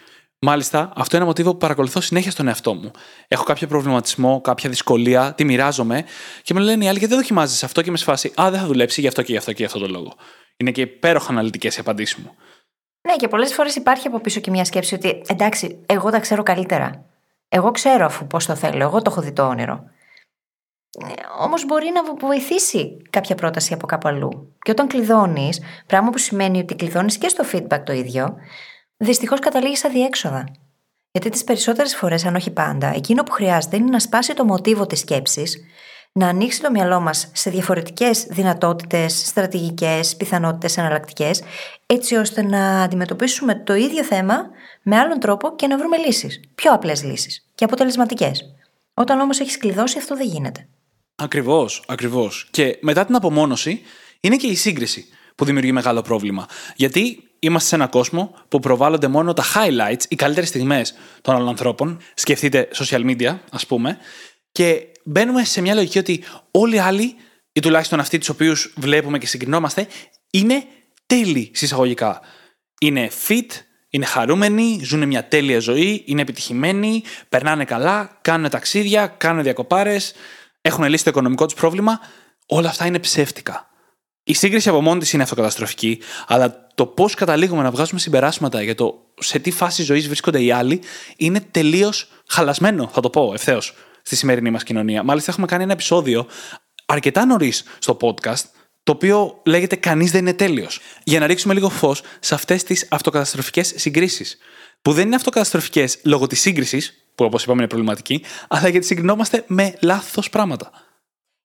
Μάλιστα, αυτό είναι ένα μοτίβο που παρακολουθώ συνέχεια στον εαυτό μου. Έχω κάποιο προβληματισμό, κάποια δυσκολία, τη μοιράζομαι και με λένε οι άλλοι γιατί δεν δοκιμάζεις αυτό; και με σφάσει. Α, δεν θα δουλέψει γι' αυτό και γι' αυτό και γι' αυτό το λόγο. Είναι και υπέροχα αναλυτικές οι απαντήσεις μου. Ναι, και πολλές φορές υπάρχει από πίσω και μια σκέψη ότι εντάξει, εγώ τα ξέρω καλύτερα. Εγώ ξέρω αφού πώς το θέλω, εγώ το έχω δει το όνειρο. Ε, Όμως μπορεί να βοηθήσει κάποια πρόταση από κάπου αλλού. Και όταν κλειδώνεις, πράγμα που σημαίνει ότι κλειδώνεις και στο feedback το ίδιο, δυστυχώς καταλήγεις σε διέξοδα. Γιατί τις περισσότερες φορές, αν όχι πάντα, εκείνο που χρειάζεται είναι να σπάσει το μοτίβο της σκέψης να ανοίξει το μυαλό μας σε διαφορετικές δυνατότητες, στρατηγικές, πιθανότητες εναλλακτικές, έτσι ώστε να αντιμετωπίσουμε το ίδιο θέμα με άλλον τρόπο και να βρούμε λύσεις. Πιο απλές λύσεις και αποτελεσματικές. Όταν όμως έχεις κλειδώσει, αυτό δεν γίνεται. Ακριβώς, ακριβώς. Και μετά την απομόνωση είναι και η σύγκριση που δημιουργεί μεγάλο πρόβλημα. Γιατί είμαστε σε έναν κόσμο που προβάλλονται μόνο τα highlights, οι καλύτερες στιγμές των άλλων ανθρώπων. Σκεφτείτε social media, ας πούμε. Και μπαίνουμε σε μια λογική ότι όλοι οι άλλοι, ή τουλάχιστον αυτοί τους οποίους βλέπουμε και συγκρινόμαστε, είναι τέλειοι συσσαγωγικά. Είναι fit, είναι χαρούμενοι, ζουν μια τέλεια ζωή, είναι επιτυχημένοι, περνάνε καλά, κάνουν ταξίδια, κάνουν διακοπάρες, έχουν λύσει το οικονομικό τους πρόβλημα. Όλα αυτά είναι ψεύτικα. Η σύγκριση από μόνη της είναι αυτοκαταστροφική, αλλά το πώς καταλήγουμε να βγάζουμε συμπεράσματα για το σε τι φάση ζωής βρίσκονται οι άλλοι είναι τελείως χαλασμένο, θα το πω ευθέως στη σημερινή μας κοινωνία. Μάλιστα, έχουμε κάνει ένα επεισόδιο αρκετά νωρίς στο podcast, το οποίο λέγεται Κανείς δεν είναι τέλειος. Για να ρίξουμε λίγο φως σε αυτές τις αυτοκαταστροφικές συγκρίσεις. Που δεν είναι αυτοκαταστροφικές λόγω της σύγκρισης, που όπως είπαμε είναι προβληματική, αλλά γιατί συγκρινόμαστε με λάθος πράγματα.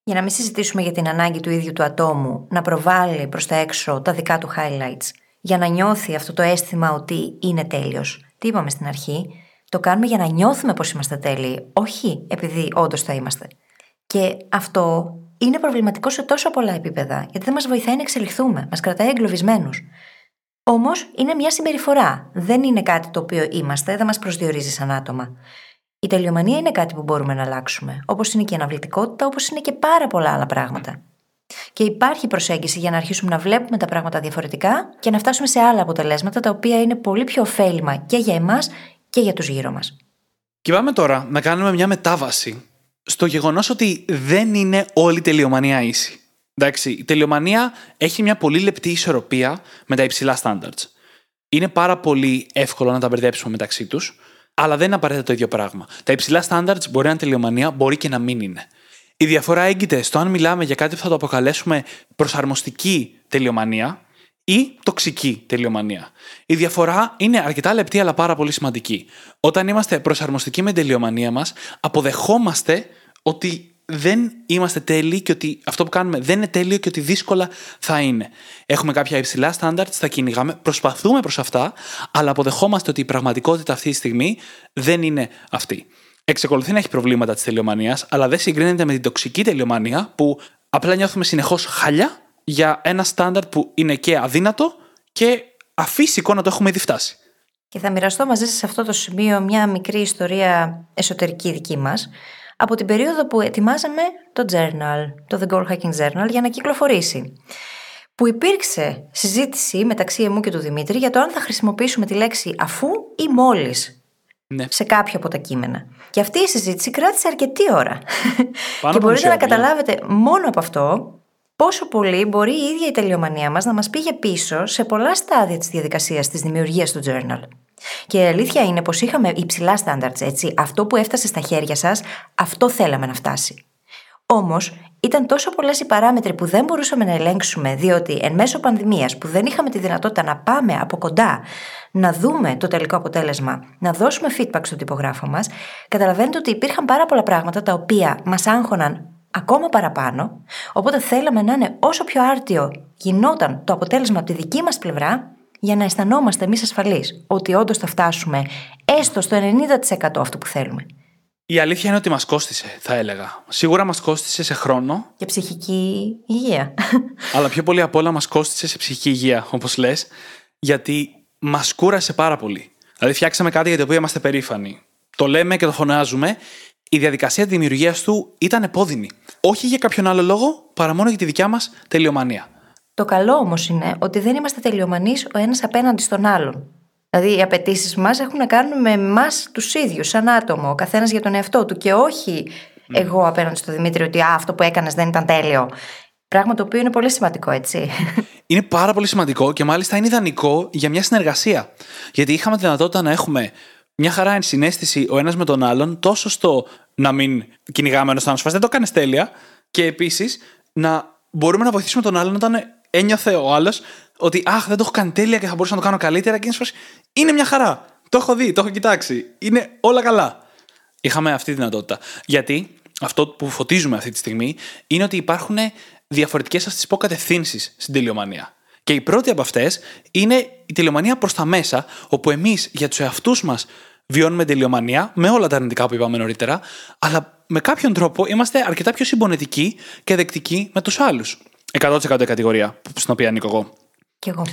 Για να μην συζητήσουμε για την ανάγκη του ίδιου του ατόμου να προβάλλει προς τα έξω τα δικά του highlights, για να νιώθει αυτό το αίσθημα ότι είναι τέλειος. Τι είπαμε στην αρχή, το κάνουμε για να νιώθουμε πως είμαστε τέλειοι, όχι επειδή όντως θα είμαστε. Και αυτό είναι προβληματικό σε τόσο πολλά επίπεδα, γιατί δεν μας βοηθάει να εξελιχθούμε, μας κρατάει εγκλωβισμένους. Όμως είναι μια συμπεριφορά. Δεν είναι κάτι το οποίο είμαστε, δεν μας προσδιορίζει σαν άτομα. Η τελειομανία είναι κάτι που μπορούμε να αλλάξουμε, όπως είναι και η αναβλητικότητα, όπως είναι και πάρα πολλά άλλα πράγματα. Και υπάρχει προσέγγιση για να αρχίσουμε να βλέπουμε τα πράγματα διαφορετικά και να φτάσουμε σε άλλα αποτελέσματα τα οποία είναι πολύ πιο ωφέλιμα και για εμάς και για τους γύρω μας. Και πάμε τώρα να κάνουμε μια μετάβαση στο γεγονός ότι δεν είναι όλη η τελειομανία ίση. Εντάξει, η τελειομανία έχει μια πολύ λεπτή ισορροπία με τα υψηλά standards. Είναι πάρα πολύ εύκολο να τα μπερδέψουμε μεταξύ τους, αλλά δεν είναι απαραίτητα το ίδιο πράγμα. Τα υψηλά standards μπορεί να είναι τελειομανία, μπορεί και να μην είναι. Η διαφορά έγκυται στο αν μιλάμε για κάτι που θα το αποκαλέσουμε προσαρμοστική τελειομανία, ή τοξική τελειομανία. Η διαφορά είναι αρκετά λεπτή αλλά πάρα πολύ σημαντική. Όταν είμαστε προσαρμοστικοί με την τελειομανία μας, αποδεχόμαστε ότι δεν είμαστε τέλειοι και ότι αυτό που κάνουμε δεν είναι τέλειο και ότι δύσκολα θα είναι. Έχουμε κάποια υψηλά στάνταρτ, τα κυνηγάμε, προσπαθούμε προς αυτά, αλλά αποδεχόμαστε ότι η πραγματικότητα αυτή τη στιγμή δεν είναι αυτή. Εξεκολουθεί να έχει προβλήματα της τελειομανίας, αλλά δεν συγκρίνεται με την τοξική τελειομανία που απλά νιώθουμε συνεχώς χάλια για ένα στάνταρ που είναι και αδύνατο και αφύσικο να το έχουμε ήδη φτάσει. Και θα μοιραστώ μαζί σας σε αυτό το σημείο μια μικρή ιστορία εσωτερική δική μας από την περίοδο που ετοιμάζαμε το journal, το The Goal Hacking Journal για να κυκλοφορήσει. που υπήρξε συζήτηση μεταξύ εμού και του Δημήτρη για το αν θα χρησιμοποιήσουμε τη λέξη αφού ή μόλις Ναι. σε κάποιο από τα κείμενα. Και αυτή η συζήτηση κράτησε αρκετή ώρα. Πάνω και από μπορείτε μισή να ώρα, παιδιά. καταλάβετε μόνο από αυτό πόσο πολύ μπορεί η ίδια η τελειομανία μας να μας πήγε πίσω σε πολλά στάδια της διαδικασίας της δημιουργίας του journal. Και η αλήθεια είναι πως είχαμε υψηλά standards, έτσι. Αυτό που έφτασε στα χέρια σας, αυτό θέλαμε να φτάσει. Όμως, ήταν τόσο πολλές οι παράμετροι που δεν μπορούσαμε να ελέγξουμε, διότι εν μέσω πανδημίας που δεν είχαμε τη δυνατότητα να πάμε από κοντά να δούμε το τελικό αποτέλεσμα, να δώσουμε feedback στον τυπογράφο μας, καταλαβαίνετε ότι υπήρχαν πάρα πολλά πράγματα τα οποία μας άγχωναν ακόμα παραπάνω. Οπότε θέλαμε να είναι όσο πιο άρτιο γινόταν το αποτέλεσμα από τη δική μας πλευρά, για να αισθανόμαστε εμείς ασφαλείς ότι όντως θα φτάσουμε έστω στο 90% αυτού που θέλουμε. Η αλήθεια είναι ότι μας κόστησε, θα έλεγα. Σίγουρα μας κόστησε σε χρόνο, Για ψυχική υγεία. αλλά πιο πολύ απ' όλα μας κόστησε σε ψυχική υγεία, όπως λες, γιατί μας κούρασε πάρα πολύ. Δηλαδή, φτιάξαμε κάτι για το οποίο είμαστε περήφανοι. Το λέμε και το φωνάζουμε. Η διαδικασία της δημιουργίας του ήταν επώδυνη. Όχι για κάποιον άλλο λόγο, παρά μόνο για τη δικιά μας τελειομανία. Το καλό όμως είναι ότι δεν είμαστε τελειομανείς ο ένας απέναντι στον άλλον. Δηλαδή, οι απαιτήσεις μας έχουν να κάνουν με εμάς τους ίδιους, σαν άτομο, ο καθένας για τον εαυτό του και όχι εγώ απέναντι στο Δημήτρη ότι «Α, αυτό που έκανες δεν ήταν τέλειο. Πράγμα το οποίο είναι πολύ σημαντικό, έτσι. Είναι πάρα πολύ σημαντικό και μάλιστα είναι ιδανικό για μια συνεργασία. Γιατί είχαμε τη δυνατότητα να έχουμε μια χαρά ενσυναίσθηση ο ένας με τον άλλον, τόσο στο να μην κυνηγάμε ένας τον άλλο, δεν το κάνεις τέλεια, και επίσης να μπορούμε να βοηθήσουμε τον άλλον όταν ένιωθε ο άλλος ότι Αχ, δεν το έχω κάνει τέλεια και θα μπορούσα να το κάνω καλύτερα. Και είναι σε φάση, Είναι μια χαρά. Το έχω δει, το έχω κοιτάξει. Είναι όλα καλά. Είχαμε αυτή τη δυνατότητα. Γιατί αυτό που φωτίζουμε αυτή τη στιγμή είναι ότι υπάρχουν διαφορετικές, ας τις πω, κατευθύνσεις στην τελειομανία. Και η πρώτη από αυτές είναι η τελειομανία προς τα μέσα, όπου εμείς για τους εαυτούς μας βιώνουμε τελειομανία με όλα τα αρνητικά που είπαμε νωρίτερα, αλλά με κάποιον τρόπο είμαστε αρκετά πιο συμπονετικοί και δεκτικοί με τους άλλους. 100% η κατηγορία στην οποία ανήκω εγώ. Κι εγώ.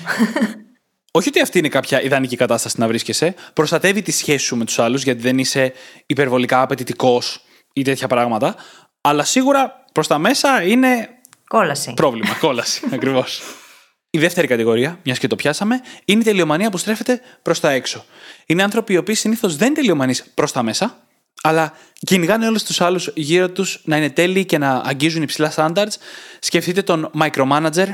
Όχι ότι αυτή είναι κάποια ιδανική κατάσταση να βρίσκεσαι. Προστατεύει τη σχέση σου με τους άλλους, γιατί δεν είσαι υπερβολικά απαιτητικός ή τέτοια πράγματα. Αλλά σίγουρα προς τα μέσα είναι Κόλαση. πρόβλημα, κόλαση. Ακριβώς. Η δεύτερη κατηγορία, μιας και το πιάσαμε, είναι η τελειομανία που στρέφεται προς τα έξω. Είναι άνθρωποι οι οποίοι συνήθως δεν είναι τελειομανείς προς τα μέσα, αλλά κυνηγάνε όλους τους άλλους γύρω τους να είναι τέλειοι και να αγγίζουν υψηλά standards. Σκεφτείτε τον micromanager,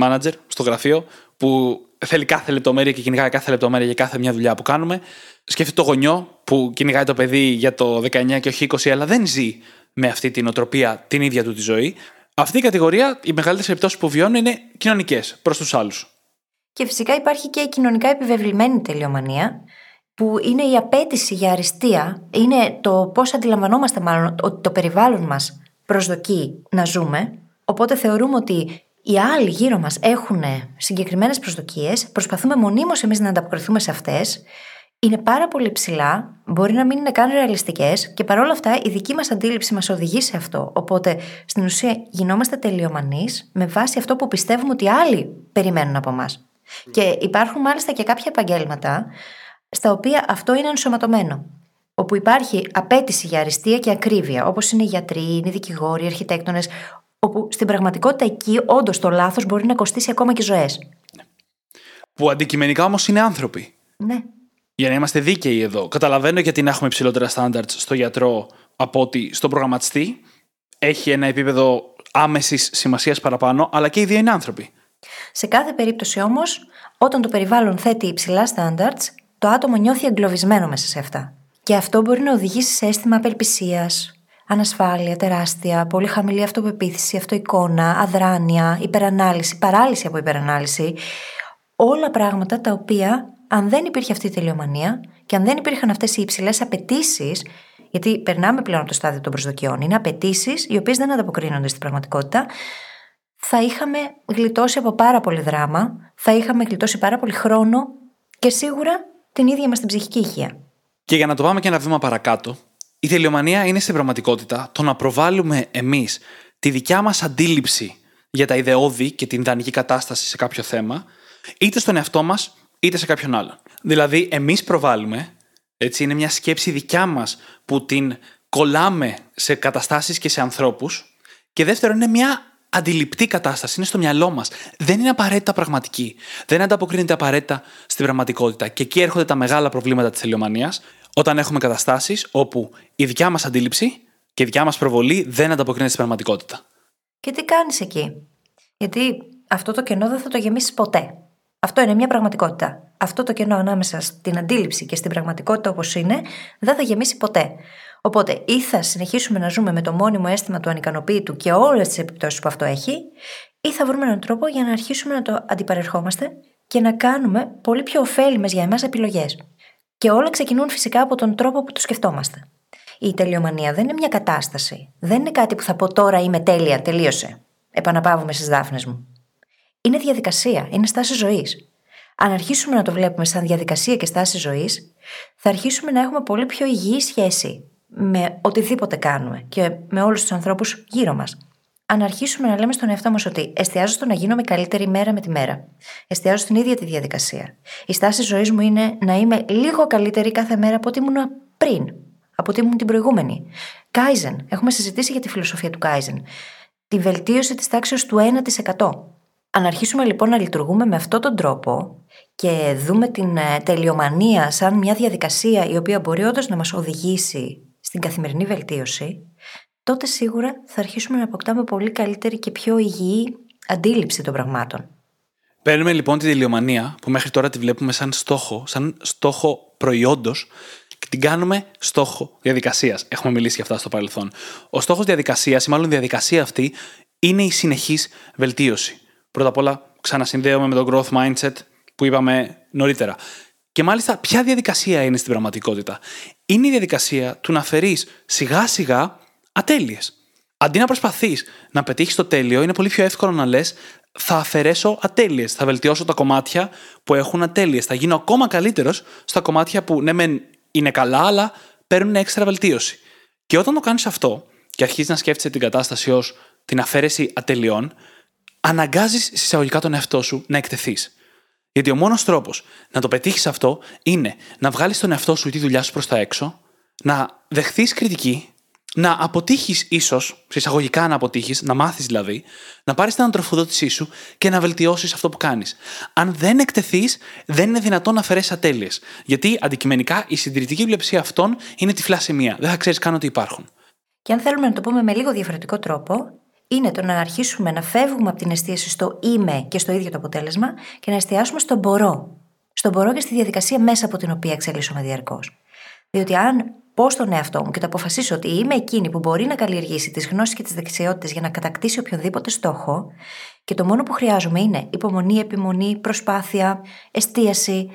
manager στο γραφείο, που θέλει κάθε λεπτομέρεια και κυνηγάει κάθε λεπτομέρεια για κάθε μια δουλειά που κάνουμε. Σκεφτείτε το γονιό που κυνηγάει το παιδί για το 19 και όχι 20, αλλά δεν ζει με αυτή την οτροπία την ίδια του τη ζωή. Αυτή η κατηγορία, οι μεγαλύτερες επιπτώσεις που βιώνουν είναι κοινωνικές προς τους άλλους. Και φυσικά υπάρχει και η κοινωνικά επιβεβλημένη τελειομανία, που είναι η απέτηση για αριστεία, είναι το πώς αντιλαμβανόμαστε μάλλον ότι το περιβάλλον μας προσδοκεί να ζούμε, οπότε θεωρούμε ότι οι άλλοι γύρω μας έχουν συγκεκριμένες προσδοκίες, προσπαθούμε μονίμως εμείς να ανταποκριθούμε σε αυτές, είναι πάρα πολύ ψηλά, μπορεί να μην είναι καν ρεαλιστικές και παρόλα αυτά η δική μας αντίληψη μας οδηγεί σε αυτό. Οπότε στην ουσία γινόμαστε τελειομανείς με βάση αυτό που πιστεύουμε ότι άλλοι περιμένουν από εμά. Και υπάρχουν μάλιστα και κάποια επαγγέλματα στα οποία αυτό είναι ενσωματωμένο. Όπου υπάρχει απέτηση για αριστεία και ακρίβεια, όπως είναι οι γιατροί, είναι οι δικηγόροι, οι αρχιτέκτονες, όπου στην πραγματικότητα εκεί όντως το λάθος μπορεί να κοστίσει ακόμα και ζωές. Που αντικειμενικά όμως είναι άνθρωποι. Ναι. Για να είμαστε δίκαιοι εδώ. Καταλαβαίνω γιατί να έχουμε υψηλότερα standards στο γιατρό από ότι στον προγραμματιστή. Έχει ένα επίπεδο άμεσης σημασίας παραπάνω, αλλά και οι δύο είναι άνθρωποι. Σε κάθε περίπτωση όμως, όταν το περιβάλλον θέτει υψηλά standards, το άτομο νιώθει εγκλωβισμένο μέσα σε αυτά. Και αυτό μπορεί να οδηγήσει σε αίσθημα απελπισίας, ανασφάλεια τεράστια, πολύ χαμηλή αυτοπεποίθηση, αυτοεικόνα, αδράνεια, υπερανάλυση, παράλυση από υπερανάλυση. Όλα πράγματα τα οποία, αν δεν υπήρχε αυτή η τελειομανία και αν δεν υπήρχαν αυτές οι υψηλές απαιτήσεις, γιατί περνάμε πλέον από το στάδιο των προσδοκιών, είναι απαιτήσεις οι οποίες δεν ανταποκρίνονται στην πραγματικότητα, θα είχαμε γλιτώσει από πάρα πολύ δράμα, θα είχαμε γλιτώσει πάρα πολύ χρόνο και σίγουρα την ίδια μας την ψυχική υγεία. Και για να το πάμε και ένα βήμα παρακάτω, η τελειομανία είναι στην πραγματικότητα το να προβάλλουμε εμείς τη δικιά μας αντίληψη για τα ιδεώδη και την ιδανική κατάσταση σε κάποιο θέμα, είτε στον εαυτό μας είτε σε κάποιον άλλον. Δηλαδή, εμείς προβάλλουμε, έτσι, είναι μια σκέψη δικιά μας που την κολλάμε σε καταστάσεις και σε ανθρώπους. Και δεύτερον, είναι μια αντιληπτή κατάσταση, είναι στο μυαλό μας. Δεν είναι απαραίτητα πραγματική. Δεν ανταποκρίνεται απαραίτητα στην πραγματικότητα. Και εκεί έρχονται τα μεγάλα προβλήματα της τελειομανίας, όταν έχουμε καταστάσεις όπου η δικιά μας αντίληψη και η δικιά μας προβολή δεν ανταποκρίνεται στην πραγματικότητα. Και τι κάνεις εκεί; Γιατί αυτό το κενό δεν θα το γεμίσεις ποτέ. Αυτό είναι μια πραγματικότητα. Αυτό το κενό ανάμεσα στην αντίληψη και στην πραγματικότητα όπως είναι δεν θα γεμίσει ποτέ. Οπότε ή θα συνεχίσουμε να ζούμε με το μόνιμο αίσθημα του ανικανοποίητου και όλες τις επιπτώσεις που αυτό έχει, ή θα βρούμε έναν τρόπο για να αρχίσουμε να το αντιπαρερχόμαστε και να κάνουμε πολύ πιο ωφέλιμες για εμάς επιλογές. Και όλα ξεκινούν φυσικά από τον τρόπο που το σκεφτόμαστε. Η τελειομανία δεν είναι μια κατάσταση. Δεν είναι κάτι που θα πω τώρα είμαι τέλεια, τελείωσε. Επαναπαύουμε στις δάφνες μου. Είναι διαδικασία, είναι στάση ζωής. Αν αρχίσουμε να το βλέπουμε σαν διαδικασία και στάση ζωής, θα αρχίσουμε να έχουμε πολύ πιο υγιή σχέση με οτιδήποτε κάνουμε και με όλους τους ανθρώπους γύρω μας. Αν αρχίσουμε να λέμε στον εαυτό μας ότι εστιάζω στο να γίνομαι καλύτερη μέρα με τη μέρα, εστιάζω στην ίδια τη διαδικασία. Η στάση ζωής μου είναι να είμαι λίγο καλύτερη κάθε μέρα από ό,τι ήμουν πριν, από ό,τι ήμουν την προηγούμενη. Κάιζεν. Έχουμε συζητήσει για τη φιλοσοφία του Κάιζεν. Τη βελτίωση της τάξης του 1%. Αν αρχίσουμε λοιπόν να λειτουργούμε με αυτόν τον τρόπο και δούμε την ε, τελειομανία σαν μια διαδικασία η οποία μπορεί όντως να μας οδηγήσει στην καθημερινή βελτίωση, τότε σίγουρα θα αρχίσουμε να αποκτάμε πολύ καλύτερη και πιο υγιή αντίληψη των πραγμάτων. Παίρνουμε λοιπόν τη τελειομανία, που μέχρι τώρα τη βλέπουμε σαν στόχο, σαν στόχο προϊόντος, και την κάνουμε στόχο διαδικασίας. Έχουμε μιλήσει για αυτά στο παρελθόν. Ο στόχος διαδικασίας, ή μάλλον η διαδικασία αυτή, είναι η συνεχής βελτίωση. Πρώτα απ' όλα, ξανασυνδέομαι με το growth mindset που είπαμε νωρίτερα. Και μάλιστα, ποια διαδικασία είναι στην πραγματικότητα; Είναι η διαδικασία του να φέρει σιγά σιγά ατέλειες. Αντί να προσπαθείς να πετύχεις το τέλειο, είναι πολύ πιο εύκολο να λες: Θα αφαιρέσω ατέλειες. Θα βελτιώσω τα κομμάτια που έχουν ατέλειες. Θα γίνω ακόμα καλύτερος στα κομμάτια που ναι, μεν είναι καλά, αλλά παίρνουν έξτρα βελτίωση. Και όταν το κάνεις αυτό και αρχίζεις να σκέφτεσαι την κατάσταση ως την αφαίρεση ατελειών, αναγκάζεις συσσαγωγικά τον εαυτό σου να εκτεθείς. Γιατί ο μόνος τρόπος να το πετύχεις αυτό είναι να βγάλεις τον εαυτό σου ή τη δουλειά σου προς τα έξω, να δεχθείς κριτική, να αποτύχεις ίσως, εισαγωγικά να αποτύχεις, να μάθεις δηλαδή, να πάρεις την ανατροφοδότησή σου και να βελτιώσεις αυτό που κάνεις. Αν δεν εκτεθείς, δεν είναι δυνατόν να αφαιρέσει ατέλειες. Γιατί αντικειμενικά η συντηρητική πλειοψηφία αυτών είναι τυφλά σημεία. Δεν θα ξέρεις καν ότι υπάρχουν. Και αν θέλουμε να το πούμε με λίγο διαφορετικό τρόπο, είναι το να αρχίσουμε να φεύγουμε από την εστίαση στο είμαι και στο ίδιο το αποτέλεσμα και να εστιάσουμε στο μπορώ. Στο μπορώ και στη διαδικασία μέσα από την οποία εξελίσσομαι διαρκώς. Διότι αν πω στον εαυτό μου και το αποφασίσω ότι είμαι εκείνη που μπορεί να καλλιεργήσει τις γνώσεις και τις δεξιότητες για να κατακτήσει οποιονδήποτε στόχο, και το μόνο που χρειάζομαι είναι υπομονή, επιμονή, προσπάθεια, εστίαση.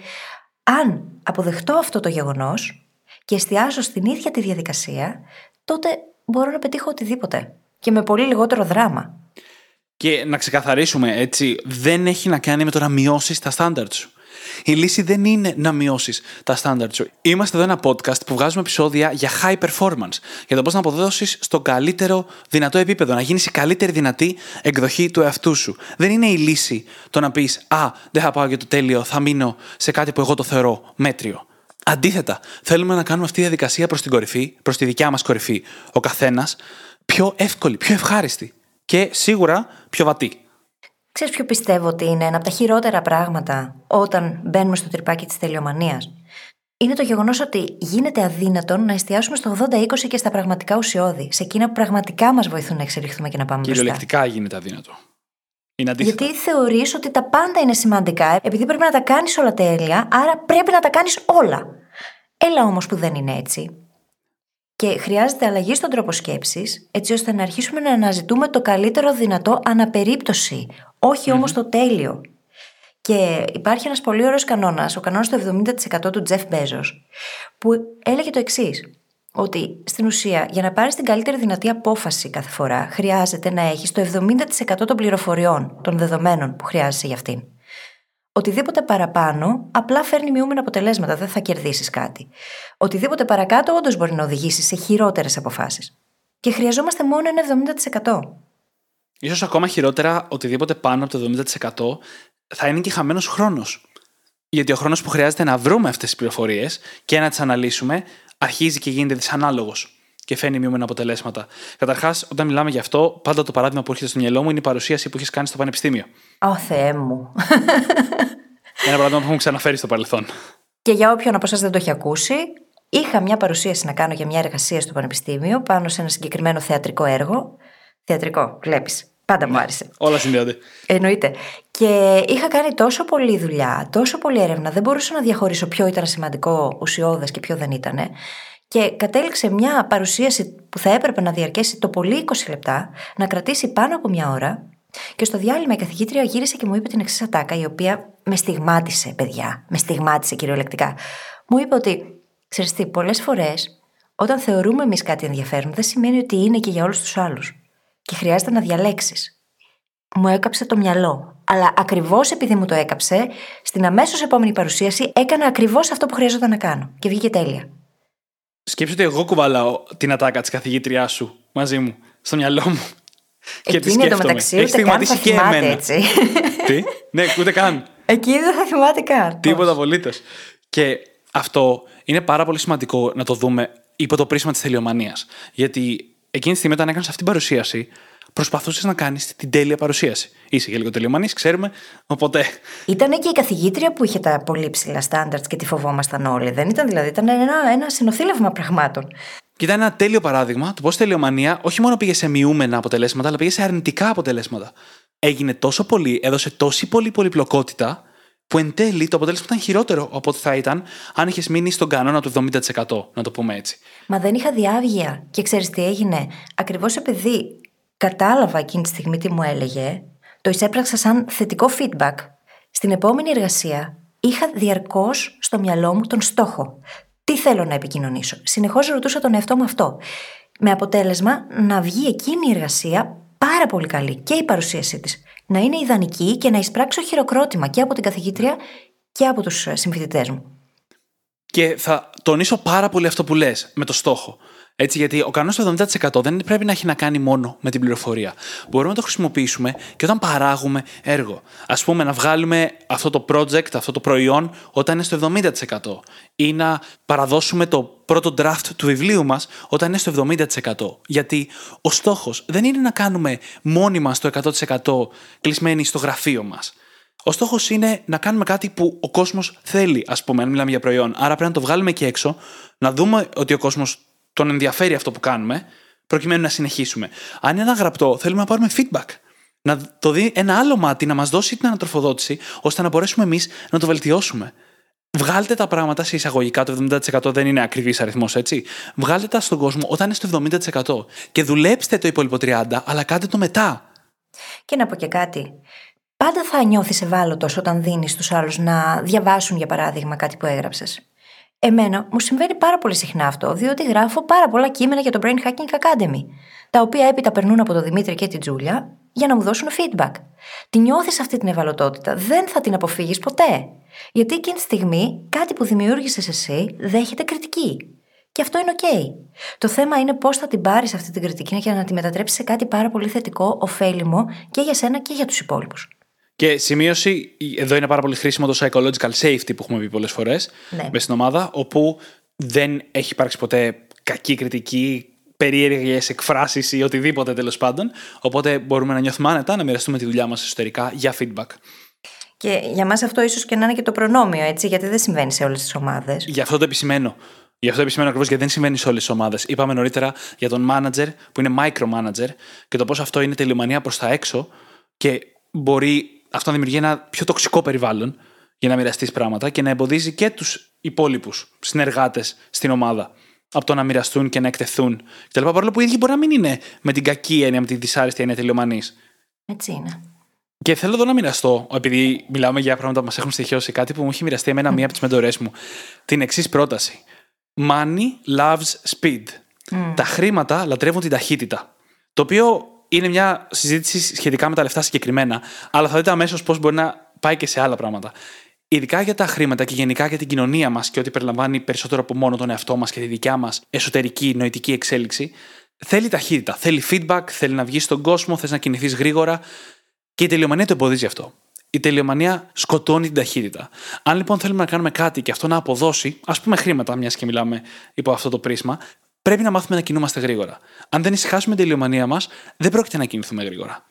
Αν αποδεχτώ αυτό το γεγονός και εστιάσω στην ίδια τη διαδικασία, τότε μπορώ να πετύχω οτιδήποτε και με πολύ λιγότερο δράμα. Και να ξεκαθαρίσουμε έτσι, δεν έχει να κάνει με το να μειώσεις τα στάνταρτ σου. Η λύση δεν είναι να μειώσεις τα στάνταρτ σου. Είμαστε εδώ ένα podcast που βγάζουμε επεισόδια για high performance. Για το πώς να αποδώσεις στο καλύτερο δυνατό επίπεδο, να γίνεις η καλύτερη δυνατή εκδοχή του εαυτού σου. Δεν είναι η λύση το να πεις Α, δεν θα πάω για το τέλειο, θα μείνω σε κάτι που εγώ το θεωρώ μέτριο. Αντίθετα, θέλουμε να κάνουμε αυτή τη διαδικασία προς την κορυφή, προς τη δικιά μας κορυφή. Ο καθένας πιο εύκολη, πιο ευχάριστη και σίγουρα πιο βατή. Ξέρεις ποιο πιστεύω ότι είναι ένα από τα χειρότερα πράγματα όταν μπαίνουμε στο τρυπάκι της τελειομανίας; Είναι το γεγονός ότι γίνεται αδύνατον να εστιάσουμε στο 80-20 και στα πραγματικά ουσιώδη, σε εκείνα που πραγματικά μας βοηθούν να εξελιχθούμε και να πάμε μπροστά. Κυριολεκτικά γίνεται αδύνατο. Είναι αντίθετο. Γιατί θεωρείς ότι τα πάντα είναι σημαντικά, επειδή πρέπει να τα κάνεις όλα τέλεια, άρα πρέπει να τα κάνεις όλα. Έλα όμως που δεν είναι έτσι. Και χρειάζεται αλλαγή στον τρόπο σκέψης, έτσι ώστε να αρχίσουμε να αναζητούμε το καλύτερο δυνατό αναπερίπτωση, όχι όμως το τέλειο. Και υπάρχει ένας πολύ ωραίος κανόνας, ο κανόνας του 70% του Τζεφ Μπέζος, που έλεγε το εξής. Ότι στην ουσία, για να πάρεις την καλύτερη δυνατή απόφαση κάθε φορά, χρειάζεται να έχεις το 70% των πληροφοριών, των δεδομένων που χρειάζεσαι για αυτήν. Οτιδήποτε παραπάνω απλά φέρνει μειούμενα αποτελέσματα, δεν θα κερδίσεις κάτι. Οτιδήποτε παρακάτω όντως μπορεί να οδηγήσει σε χειρότερες αποφάσεις. Και χρειαζόμαστε μόνο ένα 70%. Ίσως ακόμα χειρότερα, οτιδήποτε πάνω από το 70% θα είναι και χαμένος χρόνος. Γιατί ο χρόνος που χρειάζεται να βρούμε αυτές τις πληροφορίες και να τις αναλύσουμε αρχίζει και γίνεται δυσανάλογος. Και φαίνει μειωμένα αποτελέσματα. Καταρχάς, όταν μιλάμε γι' αυτό, πάντα το παράδειγμα που έρχεται στο μυαλό μου είναι η παρουσίαση που έχεις κάνει στο πανεπιστήμιο. Ω Θεέ μου. Ένα παράδειγμα που έχουμε ξαναφέρει στο παρελθόν. Και για όποιον από εσάς δεν το έχει ακούσει, είχα μια παρουσίαση να κάνω για μια εργασία στο Πανεπιστήμιο πάνω σε ένα συγκεκριμένο θεατρικό έργο. Θεατρικό, βλέπεις. Πάντα μου άρεσε. Όλα συνδέονται. Εννοείται. Και είχα κάνει τόσο πολλή δουλειά, τόσο πολλή έρευνα, δεν μπορούσα να διαχωρίσω ποιο ήταν σημαντικό, ουσιώδες και ποιο δεν ήταν. Και κατέληξε μια παρουσίαση που θα έπρεπε να διαρκέσει το πολύ 20 λεπτά, να κρατήσει πάνω από μια ώρα. Και στο διάλειμμα η καθηγήτρια γύρισε και μου είπε την εξής ατάκα, η οποία με στιγμάτισε, παιδιά. Με στιγμάτισε κυριολεκτικά. Μου είπε ότι, ξέρεις τι, πολλές φορές όταν θεωρούμε εμείς κάτι ενδιαφέρον, δεν σημαίνει ότι είναι και για όλους τους άλλους. Και χρειάζεται να διαλέξεις. Μου έκαψε το μυαλό. Αλλά ακριβώς επειδή μου το έκαψε, στην αμέσως επόμενη παρουσίαση έκανα ακριβώς αυτό που χρειαζόταν να κάνω. Και βγήκε τέλεια. Σκέψτε ότι εγώ κουβαλάω την ατάκα της καθηγήτριάς σου μαζί μου, στο μυαλό μου. και Εκείνη εντωμεταξύ ούτε καν θα και θυμάται εμένα. έτσι. Τι, ναι, ούτε καν. Εκείνη δεν θα θυμάται καν. Τίποτα απολύτως. Και αυτό είναι πάρα πολύ σημαντικό να το δούμε υπό το πρίσμα της θελειομανία. Γιατί εκείνη τη στιγμή, όταν έκανες αυτή την παρουσίαση, προσπαθούσες να κάνεις την τέλεια παρουσίαση. Είσαι και λίγο τελειομανής, ξέρουμε, οπότε. Ήταν και η καθηγήτρια που είχε τα πολύ ψηλά στάνταρτ και τη φοβόμασταν όλοι. Δεν ήταν δηλαδή, ήταν ένα, ένα συνοθήλευμα πραγμάτων. Και ήταν ένα τέλειο παράδειγμα του πώ η τελειομανία όχι μόνο πήγε σε μειούμενα αποτελέσματα, αλλά πήγε σε αρνητικά αποτελέσματα. Έγινε τόσο πολύ, έδωσε τόση πολύ πολυπλοκότητα, που εν τέλει το αποτέλεσμα ήταν χειρότερο από ό,τι θα ήταν αν είχες μείνει στον κανόνα του 70%, να το πούμε έτσι. Μα δεν είχα διάβγεια. Και ξέρεις τι έγινε; Ακριβώς επειδή κατάλαβα εκείνη τη στιγμή τι μου έλεγε, το εισέπραξα σαν θετικό feedback. Στην επόμενη εργασία είχα διαρκώς στο μυαλό μου τον στόχο. Τι θέλω να επικοινωνήσω; Συνεχώς ρωτούσα τον εαυτό μου αυτό. Με αποτέλεσμα να βγει εκείνη η εργασία πάρα πολύ καλή και η παρουσίασή της. Να είναι ιδανική και να εισπράξω χειροκρότημα και από την καθηγήτρια και από τους συμφοιτητές μου. Και θα τονίσω πάρα πολύ αυτό που λες με το στόχο. Έτσι, γιατί ο κανόνας του 70% δεν πρέπει να έχει να κάνει μόνο με την πληροφορία. Μπορούμε να το χρησιμοποιήσουμε και όταν παράγουμε έργο. Α πούμε, να βγάλουμε αυτό το project, αυτό το προϊόν, όταν είναι στο 70%. Ή να παραδώσουμε το πρώτο draft του βιβλίου μας όταν είναι στο 70%. Γιατί ο στόχος δεν είναι να κάνουμε μόνοι μας το 100% κλεισμένοι στο γραφείο μας. Ο στόχος είναι να κάνουμε κάτι που ο κόσμος θέλει, ας πούμε, αν μιλάμε για προϊόν. Άρα πρέπει να το βγάλουμε και έξω, να δούμε ότι ο κόσμος τον ενδιαφέρει αυτό που κάνουμε, προκειμένου να συνεχίσουμε. Αν είναι ένα γραπτό, θέλουμε να πάρουμε feedback. Να το δει ένα άλλο μάτι, να μας δώσει την ανατροφοδότηση, ώστε να μπορέσουμε εμείς να το βελτιώσουμε. Βγάλτε τα πράγματα σε εισαγωγικά, το 70% δεν είναι ακριβής αριθμός, έτσι. Βγάλτε τα στον κόσμο όταν είναι στο 70%. Και δουλέψτε το υπόλοιπο 30%, αλλά κάντε το μετά. Και να πω και κάτι. Πάντα θα νιώθεις ευάλωτος όταν δίνεις στους άλλους να διαβάσουν, για παράδειγμα, κάτι που έγραψες. Εμένα μου συμβαίνει πάρα πολύ συχνά αυτό, διότι γράφω πάρα πολλά κείμενα για το Brain Hacking Academy, τα οποία έπειτα περνούν από τον Δημήτρη και την Τζούλια για να μου δώσουν feedback. Τη νιώθεις αυτή την ευαλωτότητα, δεν θα την αποφύγεις ποτέ. Γιατί εκείνη τη στιγμή κάτι που δημιούργησες εσύ δέχεται κριτική. Και αυτό είναι OK. Το θέμα είναι πώς θα την πάρεις αυτή την κριτική για να τη μετατρέψεις σε κάτι πάρα πολύ θετικό, ωφέλιμο και για σένα και για τους υπόλοιπους. Και σημείωση, εδώ είναι πάρα πολύ χρήσιμο το psychological safety που έχουμε πει πολλές φορές ναι. μες στην ομάδα, όπου δεν έχει υπάρξει ποτέ κακή κριτική, περίεργες εκφράσεις ή οτιδήποτε τέλος πάντων. Οπότε μπορούμε να νιώθουμε άνετα, να μοιραστούμε τη δουλειά μας εσωτερικά για feedback. Και για μας αυτό ίσως και να είναι και το προνόμιο, έτσι, γιατί δεν συμβαίνει σε όλες τις ομάδες. Γι' αυτό το επισημαίνω. Γι' αυτό επισημαίνω ακριβώς γιατί δεν συμβαίνει σε όλες τις ομάδες. Είπαμε νωρίτερα για τον manager που είναι micromanager και το πώς αυτό είναι τελειομανία προς τα έξω και μπορεί αυτό να δημιουργεί ένα πιο τοξικό περιβάλλον για να μοιραστείς πράγματα και να εμποδίζει και τους υπόλοιπους συνεργάτες στην ομάδα από το να μοιραστούν και να εκτεθούν κτλ. Παρόλο που οι ίδιοι μπορεί να μην είναι με την κακή έννοια, με τη δυσάρεστη έννοια τελειομανής. Έτσι είναι. Και θέλω εδώ να μοιραστώ, επειδή μιλάμε για πράγματα που μας έχουν στοιχειώσει, κάτι που μου έχει μοιραστεί εμένα μία από τις μεντορές μου. Την εξής πρόταση. Money loves speed. Τα χρήματα λατρεύουν την ταχύτητα. Το οποίο είναι μια συζήτηση σχετικά με τα λεφτά συγκεκριμένα, αλλά θα δείτε αμέσως πώς μπορεί να πάει και σε άλλα πράγματα. Ειδικά για τα χρήματα και γενικά για την κοινωνία μας και ό,τι περιλαμβάνει περισσότερο από μόνο τον εαυτό μας και τη δικιά μας εσωτερική νοητική εξέλιξη, θέλει ταχύτητα, θέλει feedback, θέλει να βγεις στον κόσμο, θες να κινηθείς γρήγορα. Και η τελειομανία το εμποδίζει αυτό. Η τελειομανία σκοτώνει την ταχύτητα. Αν λοιπόν θέλουμε να κάνουμε κάτι και αυτό να αποδώσει, ας πούμε χρήματα, μιας και μιλάμε υπό αυτό το πρίσμα, πρέπει να μάθουμε να κινούμαστε γρήγορα. Αν δεν ησυχάσουμε την τελειομανία μας, δεν πρόκειται να κινηθούμε γρήγορα.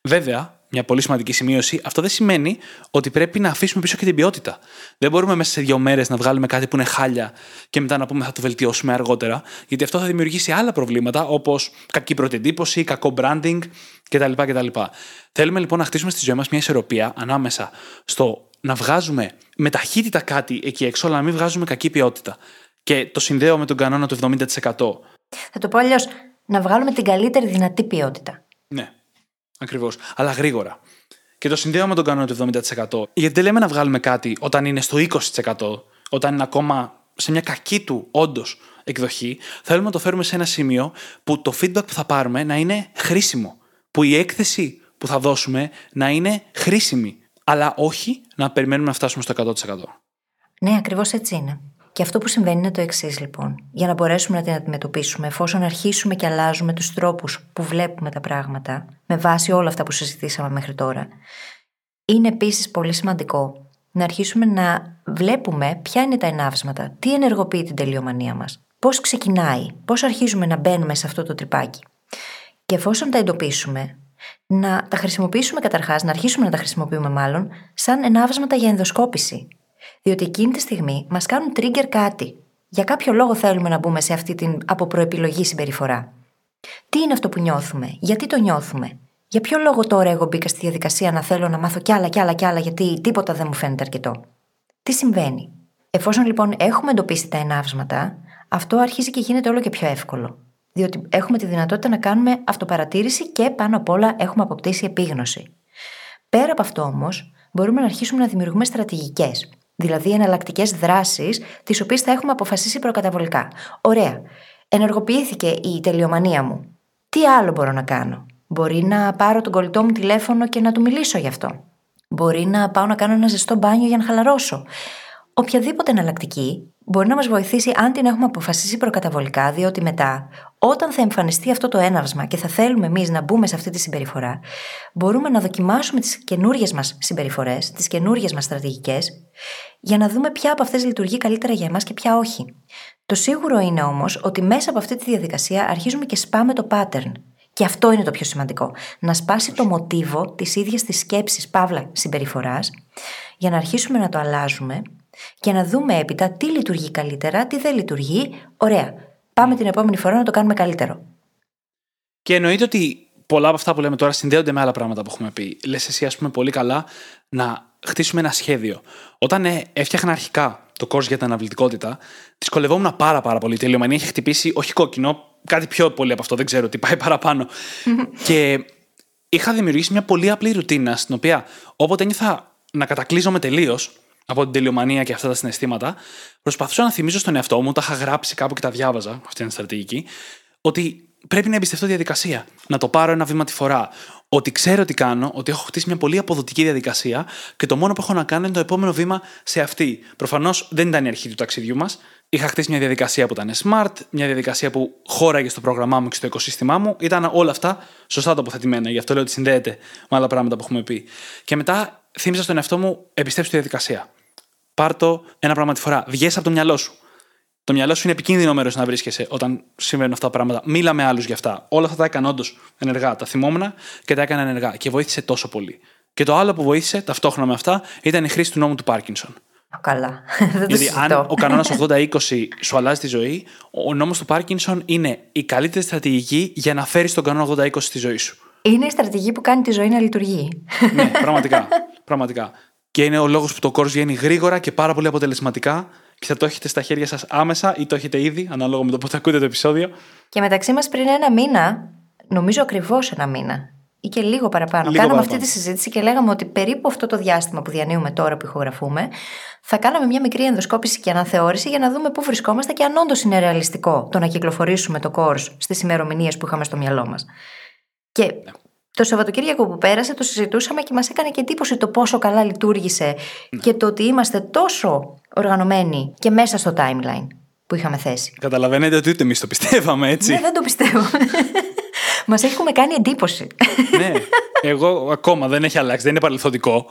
Βέβαια, μια πολύ σημαντική σημείωση, αυτό δεν σημαίνει ότι πρέπει να αφήσουμε πίσω και την ποιότητα. Δεν μπορούμε μέσα σε δύο μέρες να βγάλουμε κάτι που είναι χάλια και μετά να πούμε θα το βελτιώσουμε αργότερα, γιατί αυτό θα δημιουργήσει άλλα προβλήματα όπως κακή πρωτεντύπωση, κακό branding κτλ. κτλ. Θέλουμε λοιπόν να χτίσουμε στη ζωή μας μια ισορροπία ανάμεσα στο να βγάζουμε με ταχύτητα κάτι εκεί έξω, αλλά να μην βγάζουμε κακή ποιότητα. Και το συνδέω με τον κανόνα του 70%. Θα το πω αλλιώς, να βγάλουμε την καλύτερη δυνατή ποιότητα. Ναι. Ακριβώς. Αλλά γρήγορα. Και το συνδέω με τον κανόνα του 70%. Γιατί δεν λέμε να βγάλουμε κάτι όταν είναι στο 20%, όταν είναι ακόμα σε μια κακή του όντως εκδοχή. Θέλουμε να το φέρουμε σε ένα σημείο που το feedback που θα πάρουμε να είναι χρήσιμο. Που η έκθεση που θα δώσουμε να είναι χρήσιμη. Αλλά όχι να περιμένουμε να φτάσουμε στο 100%. Ναι, ακριβώς έτσι είναι. Και αυτό που συμβαίνει είναι το εξής, λοιπόν. Για να μπορέσουμε να την αντιμετωπίσουμε, εφόσον αρχίσουμε και αλλάζουμε τους τρόπους που βλέπουμε τα πράγματα, με βάση όλα αυτά που συζητήσαμε μέχρι τώρα, είναι επίσης πολύ σημαντικό να αρχίσουμε να βλέπουμε ποια είναι τα ενάυσματα, τι ενεργοποιεί την τελειομανία μας, πώς ξεκινάει, πώς αρχίζουμε να μπαίνουμε σε αυτό το τρυπάκι. Και εφόσον τα εντοπίσουμε, να τα χρησιμοποιήσουμε καταρχάς, να αρχίσουμε να τα χρησιμοποιούμε μάλλον, σαν ενάβσματα για ενδοσκόπηση. Διότι εκείνη τη στιγμή μας κάνουν trigger κάτι. Για κάποιο λόγο θέλουμε να μπούμε σε αυτή την από προεπιλογή συμπεριφορά. Τι είναι αυτό που νιώθουμε, γιατί το νιώθουμε, για ποιο λόγο τώρα εγώ μπήκα στη διαδικασία να θέλω να μάθω κι άλλα κι άλλα κι άλλα, γιατί τίποτα δεν μου φαίνεται αρκετό; Τι συμβαίνει; Εφόσον λοιπόν έχουμε εντοπίσει τα ενάυσματα, αυτό αρχίζει και γίνεται όλο και πιο εύκολο. Διότι έχουμε τη δυνατότητα να κάνουμε αυτοπαρατήρηση και πάνω απ' όλα έχουμε αποκτήσει επίγνωση. Πέρα από αυτό όμως, μπορούμε να αρχίσουμε να δημιουργούμε στρατηγικές δηλαδή εναλλακτικές δράσεις, τις οποίες θα έχουμε αποφασίσει προκαταβολικά. Ωραία. Ενεργοποιήθηκε η τελειομανία μου. Τι άλλο μπορώ να κάνω; Μπορεί να πάρω τον κολλητό μου τηλέφωνο και να του μιλήσω γι' αυτό. Μπορεί να πάω να κάνω ένα ζεστό μπάνιο για να χαλαρώσω. Οποιαδήποτε εναλλακτική μπορεί να μας βοηθήσει αν την έχουμε αποφασίσει προκαταβολικά, διότι μετά, όταν θα εμφανιστεί αυτό το έναυσμα και θα θέλουμε εμείς να μπούμε σε αυτή τη συμπεριφορά, μπορούμε να δοκιμάσουμε τις καινούριες μας συμπεριφορές, τις καινούριες μας στρατηγικές, για να δούμε ποια από αυτές λειτουργεί καλύτερα για εμάς και ποια όχι. Το σίγουρο είναι όμως ότι μέσα από αυτή τη διαδικασία αρχίζουμε και σπάμε το pattern. Και αυτό είναι το πιο σημαντικό. Να σπάσει το μοτίβο της ίδιας της σκέψης, παύλα συμπεριφοράς, για να αρχίσουμε να το αλλάζουμε και να δούμε έπειτα τι λειτουργεί καλύτερα, τι δεν λειτουργεί. Ωραία. Πάμε την επόμενη φορά να το κάνουμε καλύτερο. Και εννοείται ότι πολλά από αυτά που λέμε τώρα συνδέονται με άλλα πράγματα που έχουμε πει. Λες εσύ, ας πούμε, πολύ καλά να χτίσουμε ένα σχέδιο. Όταν ε, έφτιαχνα αρχικά το course για την αναβλητικότητα, δυσκολευόμουν πάρα, πάρα πολύ. Η τελειομανία είχε χτυπήσει, όχι κόκκινο, κάτι πιο πολύ από αυτό, δεν ξέρω τι πάει παραπάνω. και είχα δημιουργήσει μια πολύ απλή ρουτίνα, στην οποία όποτε ένιωθα να κατακλείζομαι τελείως, από την τελειομανία και αυτά τα συναισθήματα, προσπαθούσα να θυμίζω στον εαυτό μου, τα είχα γράψει κάπου και τα διάβαζα, αυτή είναι η στρατηγική, ότι πρέπει να εμπιστευτώ τη διαδικασία. Να το πάρω ένα βήμα τη φορά. Ότι ξέρω τι κάνω, ότι έχω χτίσει μια πολύ αποδοτική διαδικασία και το μόνο που έχω να κάνω είναι το επόμενο βήμα σε αυτή. Προφανώς δεν ήταν η αρχή του ταξιδιού μας. Είχα χτίσει μια διαδικασία που ήταν smart, μια διαδικασία που χώραγε στο πρόγραμμά μου και στο οικοσύστημά μου. Ήταν όλα αυτά σωστά τοποθετημένα. Γι' αυτό λέω ότι συνδέεται με άλλα πράγματα που έχουμε πει. Και μετά θύμιζα στον εαυτό μου, επιστέψει τη διαδικασία. Πάρ το ένα πράγμα τη φορά. Βγες από το μυαλό σου. Το μυαλό σου είναι επικίνδυνο μέρος να βρίσκεσαι όταν συμβαίνουν αυτά τα πράγματα. Μίλα με άλλους γι' αυτά. Όλα αυτά τα έκανα όντως ενεργά. Τα θυμόμουν και τα έκανα ενεργά. Και βοήθησε τόσο πολύ. Και το άλλο που βοήθησε ταυτόχρονα με αυτά ήταν η χρήση του νόμου του Πάρκινσον. Καλά. Γιατί αν ο κανόνας 80-20 σου αλλάζει τη ζωή, ο νόμος του Πάρκινσον είναι η καλύτερη στρατηγική για να φέρεις τον κανόνα 80-20 στη ζωή σου. Είναι η στρατηγική που κάνει τη ζωή να λειτουργεί. ναι, πραγματικά. πραγματικά. Και είναι ο λόγος που το course βγαίνει γρήγορα και πάρα πολύ αποτελεσματικά και θα το έχετε στα χέρια σας άμεσα ή το έχετε ήδη, ανάλογα με το πότε ακούτε το επεισόδιο. Και μεταξύ μας πριν ένα μήνα, νομίζω ακριβώς ένα μήνα, ή και λίγο παραπάνω, Λίγο κάναμε παραπάνω. αυτή τη συζήτηση και λέγαμε ότι περίπου αυτό το διάστημα που διανύουμε τώρα που ηχογραφούμε, θα κάναμε μια μικρή ενδοσκόπηση και αναθεώρηση για να δούμε πού βρισκόμαστε και αν όντως είναι ρεαλιστικό το να κυκλοφορήσουμε το course στις ημερομηνίες που είχαμε στο μυαλό μας. Και το Σαββατοκύριακο που πέρασε το συζητούσαμε και μας έκανε και εντύπωση το πόσο καλά λειτουργήσε και το ότι είμαστε τόσο οργανωμένοι και μέσα στο timeline που είχαμε θέσει. Καταλαβαίνετε ότι ούτε εμείς το πιστεύαμε, έτσι. Ναι, δεν το πιστεύω. Μας έχουμε κάνει εντύπωση. ναι. Εγώ ακόμα δεν έχει αλλάξει, δεν είναι παρελθοντικό.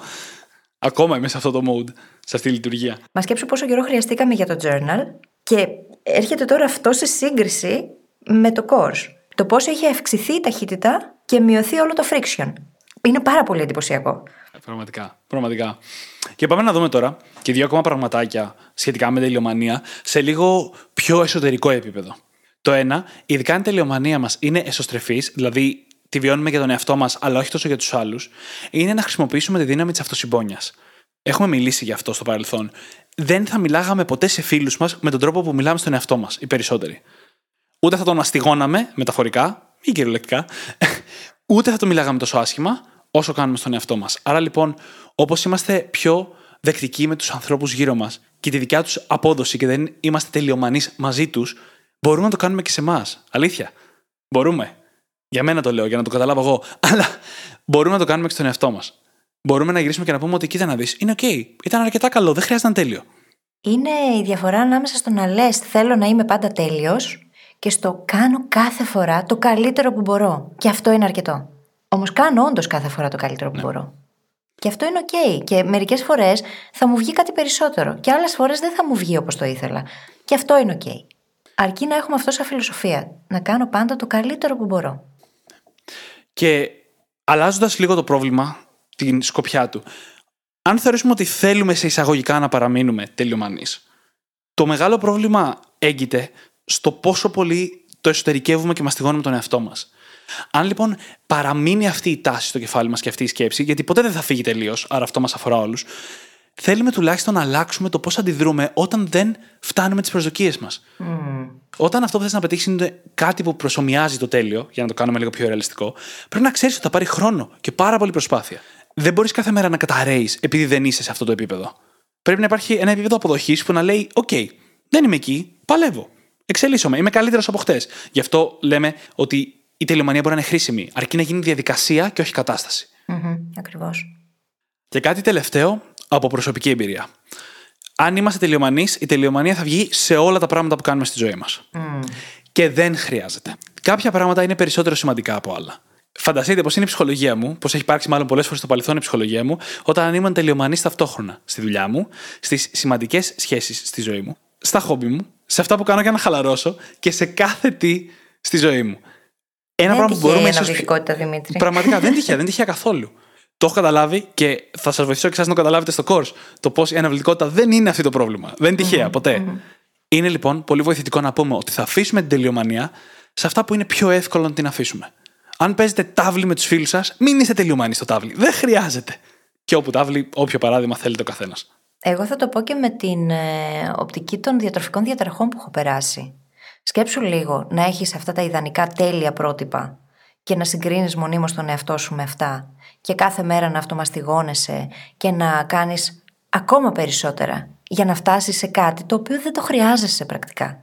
Ακόμα είμαι σε αυτό το mode, σε αυτή τη λειτουργία. Μας σκέψου πόσο καιρό χρειαστήκαμε για το journal Και έρχεται τώρα αυτό σε σύγκριση με το course. Το πόσο έχει αυξηθεί η ταχύτητα και μειωθεί όλο το friction. Είναι πάρα πολύ εντυπωσιακό. Πραγματικά. Πραγματικά. Και πάμε να δούμε τώρα και δύο ακόμα πραγματάκια σχετικά με την τελειομανία σε λίγο πιο εσωτερικό επίπεδο. Το ένα, ειδικά αν η τελειομανία μας είναι εσωστρεφής, δηλαδή τη βιώνουμε για τον εαυτό μας, αλλά όχι τόσο για τους άλλους, είναι να χρησιμοποιήσουμε τη δύναμη της αυτοσυμπόνιας. Έχουμε μιλήσει γι' αυτό στο παρελθόν. Δεν θα μιλάγαμε ποτέ σε φίλους μας με τον τρόπο που μιλάμε στον εαυτό μας, οι περισσότεροι. Ούτε θα τον αστιγώναμε, μεταφορικά ή κυριολεκτικά, ούτε θα το μιλάγαμε τόσο άσχημα όσο κάνουμε στον εαυτό μας. Άρα λοιπόν, όπως είμαστε πιο δεκτικοί με τους ανθρώπους γύρω μας και τη δικιά τους απόδοση και δεν είμαστε τελειομανείς μαζί τους, μπορούμε να το κάνουμε και σε εμάς. Αλήθεια. Μπορούμε. Για μένα το λέω, για να το καταλάβω εγώ. Αλλά μπορούμε να το κάνουμε και στον εαυτό μας. Μπορούμε να γυρίσουμε και να πούμε ότι κοίτα να δεις, είναι OK. Ήταν αρκετά καλό, δεν χρειάζεται να τέλειο. Είναι η διαφορά ανάμεσα στο να λε θέλω να είμαι πάντα τέλειος και στο κάνω κάθε φορά το καλύτερο που μπορώ. Και αυτό είναι αρκετό. Όμως κάνω όντως κάθε φορά το καλύτερο που ναι. μπορώ. Και αυτό είναι OK. Και μερικές φορές θα μου βγει κάτι περισσότερο. Και άλλες φορές δεν θα μου βγει όπως το ήθελα. Και αυτό είναι OK. Αρκεί να έχουμε αυτό σαν φιλοσοφία. Να κάνω πάντα το καλύτερο που μπορώ. Και αλλάζοντας λίγο το πρόβλημα, την σκοπιά του, αν θεωρήσουμε ότι θέλουμε σε εισαγωγικά να παραμείνουμε τελειομανείς, το μεγάλο πρόβλημα έγκυται στο πόσο πολύ το εσωτερικεύουμε και μαστιγώνουμε τον εαυτό μας. Αν λοιπόν παραμείνει αυτή η τάση στο κεφάλι μας και αυτή η σκέψη, γιατί ποτέ δεν θα φύγει τελείως, άρα αυτό μας αφορά όλους, θέλουμε τουλάχιστον να αλλάξουμε το πώς αντιδρούμε όταν δεν φτάνουμε τις προσδοκίες μας. Mm. Όταν αυτό που θες να πετύχεις είναι κάτι που προσωμιάζει το τέλειο, για να το κάνουμε λίγο πιο ρεαλιστικό, πρέπει να ξέρεις ότι θα πάρει χρόνο και πάρα πολύ προσπάθεια. Δεν μπορείς κάθε μέρα να καταραίεις επειδή δεν είσαι σε αυτό το επίπεδο. Πρέπει να υπάρχει ένα επίπεδο αποδοχής που να λέει: OK, δεν είμαι εκεί, παλεύω. Εξελίσσομαι, είμαι καλύτερος από χτες. Γι' αυτό λέμε ότι η τελειομανία μπορεί να είναι χρήσιμη, αρκεί να γίνει διαδικασία και όχι κατάσταση. Mm-hmm, Ακριβώς. Και κάτι τελευταίο από προσωπική εμπειρία. Αν είμαστε τελειομανείς, η τελειομανία θα βγει σε όλα τα πράγματα που κάνουμε στη ζωή μας. Mm. Και δεν χρειάζεται. Κάποια πράγματα είναι περισσότερο σημαντικά από άλλα. Φανταστείτε πως είναι η ψυχολογία μου, πως έχει υπάρξει μάλλον πολλές φορές στο παρελθόν η ψυχολογία μου, όταν ήμουν τελειομανής ταυτόχρονα στη δουλειά μου, στις σημαντικές σχέσεις στη ζωή μου, στα χόμπι μου, σε αυτά που κάνω για να χαλαρώσω και σε κάθε τι στη ζωή μου. Ένα δεν πράγμα που μπορούμε ίσω. Δημήτρη. Πραγματικά δεν τυχαία, δεν τυχαία καθόλου. Το έχω καταλάβει και θα σας βοηθήσω και εσάς να το καταλάβετε στο course. Το πώς η αναβλητικότητα δεν είναι αυτό το πρόβλημα. Δεν είναι τυχαία, ποτέ. Είναι λοιπόν πολύ βοηθητικό να πούμε ότι θα αφήσουμε την τελειομανία σε αυτά που είναι πιο εύκολο να την αφήσουμε. Αν παίζετε τάβλη με τους φίλους σας, μην είστε τελειωμένοι στο τάβλι. Δεν χρειάζεται. Και όπου τάβλη, όποιο παράδειγμα θέλετε ο καθένας. Εγώ θα το πω και με την ε, οπτική των διατροφικών διαταραχών που έχω περάσει. Σκέψου λίγο να έχεις αυτά τα ιδανικά τέλεια πρότυπα και να συγκρίνεις μονίμως τον εαυτό σου με αυτά και κάθε μέρα να αυτομαστιγώνεσαι και να κάνεις ακόμα περισσότερα για να φτάσεις σε κάτι το οποίο δεν το χρειάζεσαι πρακτικά,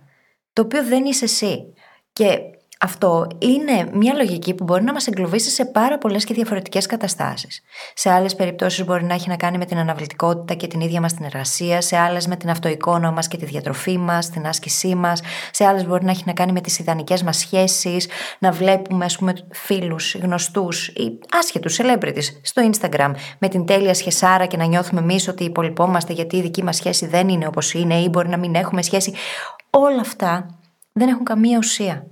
το οποίο δεν είσαι εσύ. Και αυτό είναι μια λογική που μπορεί να μας εγκλωβίσει σε πάρα πολλές και διαφορετικές καταστάσεις. Σε άλλες περιπτώσεις μπορεί να έχει να κάνει με την αναβλητικότητα και την ίδια μας την εργασία, σε άλλες με την αυτοεικόνα μας και τη διατροφή μας, την άσκησή μας, σε άλλες μπορεί να έχει να κάνει με τις ιδανικές μας σχέσεις, να βλέπουμε, ας πούμε, φίλους, γνωστούς ή άσχετους celebrities στο Instagram με την τέλεια σχεσάρα και να νιώθουμε εμείς ότι υπολοιπόμαστε γιατί η δική μας σχέση δεν είναι όπως είναι ή μπορεί να μην έχουμε σχέση. Όλα αυτά δεν έχουν καμία ουσία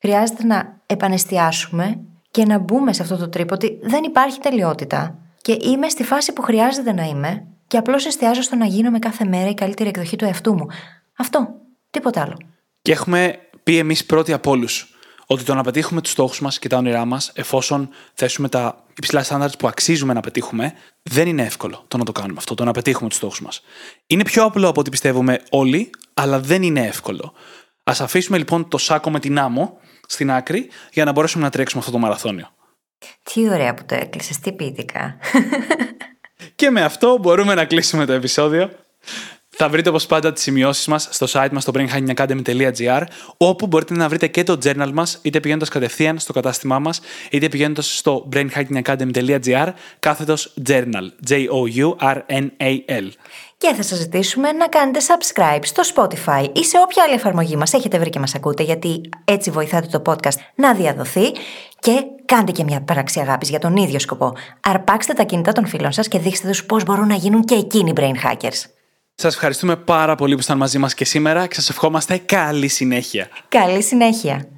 χρειάζεται να επανεστιάσουμε και να μπούμε σε αυτό το τρίπο ότι δεν υπάρχει τελειότητα και είμαι στη φάση που χρειάζεται να είμαι και απλώς εστιάζω στο να γίνομαι κάθε μέρα η καλύτερη εκδοχή του εαυτού μου. Αυτό. Τίποτα άλλο. Και έχουμε πει εμείς πρώτοι από όλους ότι το να πετύχουμε τους στόχους μας και τα όνειρά μας, εφόσον θέσουμε τα υψηλά στάνταρτς που αξίζουμε να πετύχουμε, δεν είναι εύκολο το να το κάνουμε αυτό, το να πετύχουμε τους στόχους μας. Είναι πιο απλό από ό,τι πιστεύουμε όλοι, αλλά δεν είναι εύκολο. Α αφήσουμε λοιπόν το σάκο με την άμμο στην άκρη για να μπορέσουμε να τρέξουμε αυτό το μαραθώνιο. Τι ωραία που το έκλεισες, τι ποιητικά. και με αυτό μπορούμε να κλείσουμε το επεισόδιο. Θα βρείτε όπως πάντα τις σημειώσεις μας στο site μας στο brainhackingacademy.gr, όπου μπορείτε να βρείτε και το journal μας, είτε πηγαίνοντας κατευθείαν στο κατάστημά μας, είτε πηγαίνοντας στο brainhackingacademy.gr, κάθετος journal. J-O-U-R-N-A-L και θα σας ζητήσουμε να κάνετε subscribe στο Spotify ή σε όποια άλλη εφαρμογή μας έχετε βρει και μας ακούτε γιατί έτσι βοηθάτε το podcast να διαδοθεί και κάντε και μια πράξη αγάπης για τον ίδιο σκοπό. Αρπάξτε τα κινητά των φίλων σας και δείξτε τους πώς μπορούν να γίνουν και εκείνοι brain hackers. Σας ευχαριστούμε πάρα πολύ που ήσταν μαζί μας και σήμερα και σας ευχόμαστε καλή συνέχεια. Καλή συνέχεια.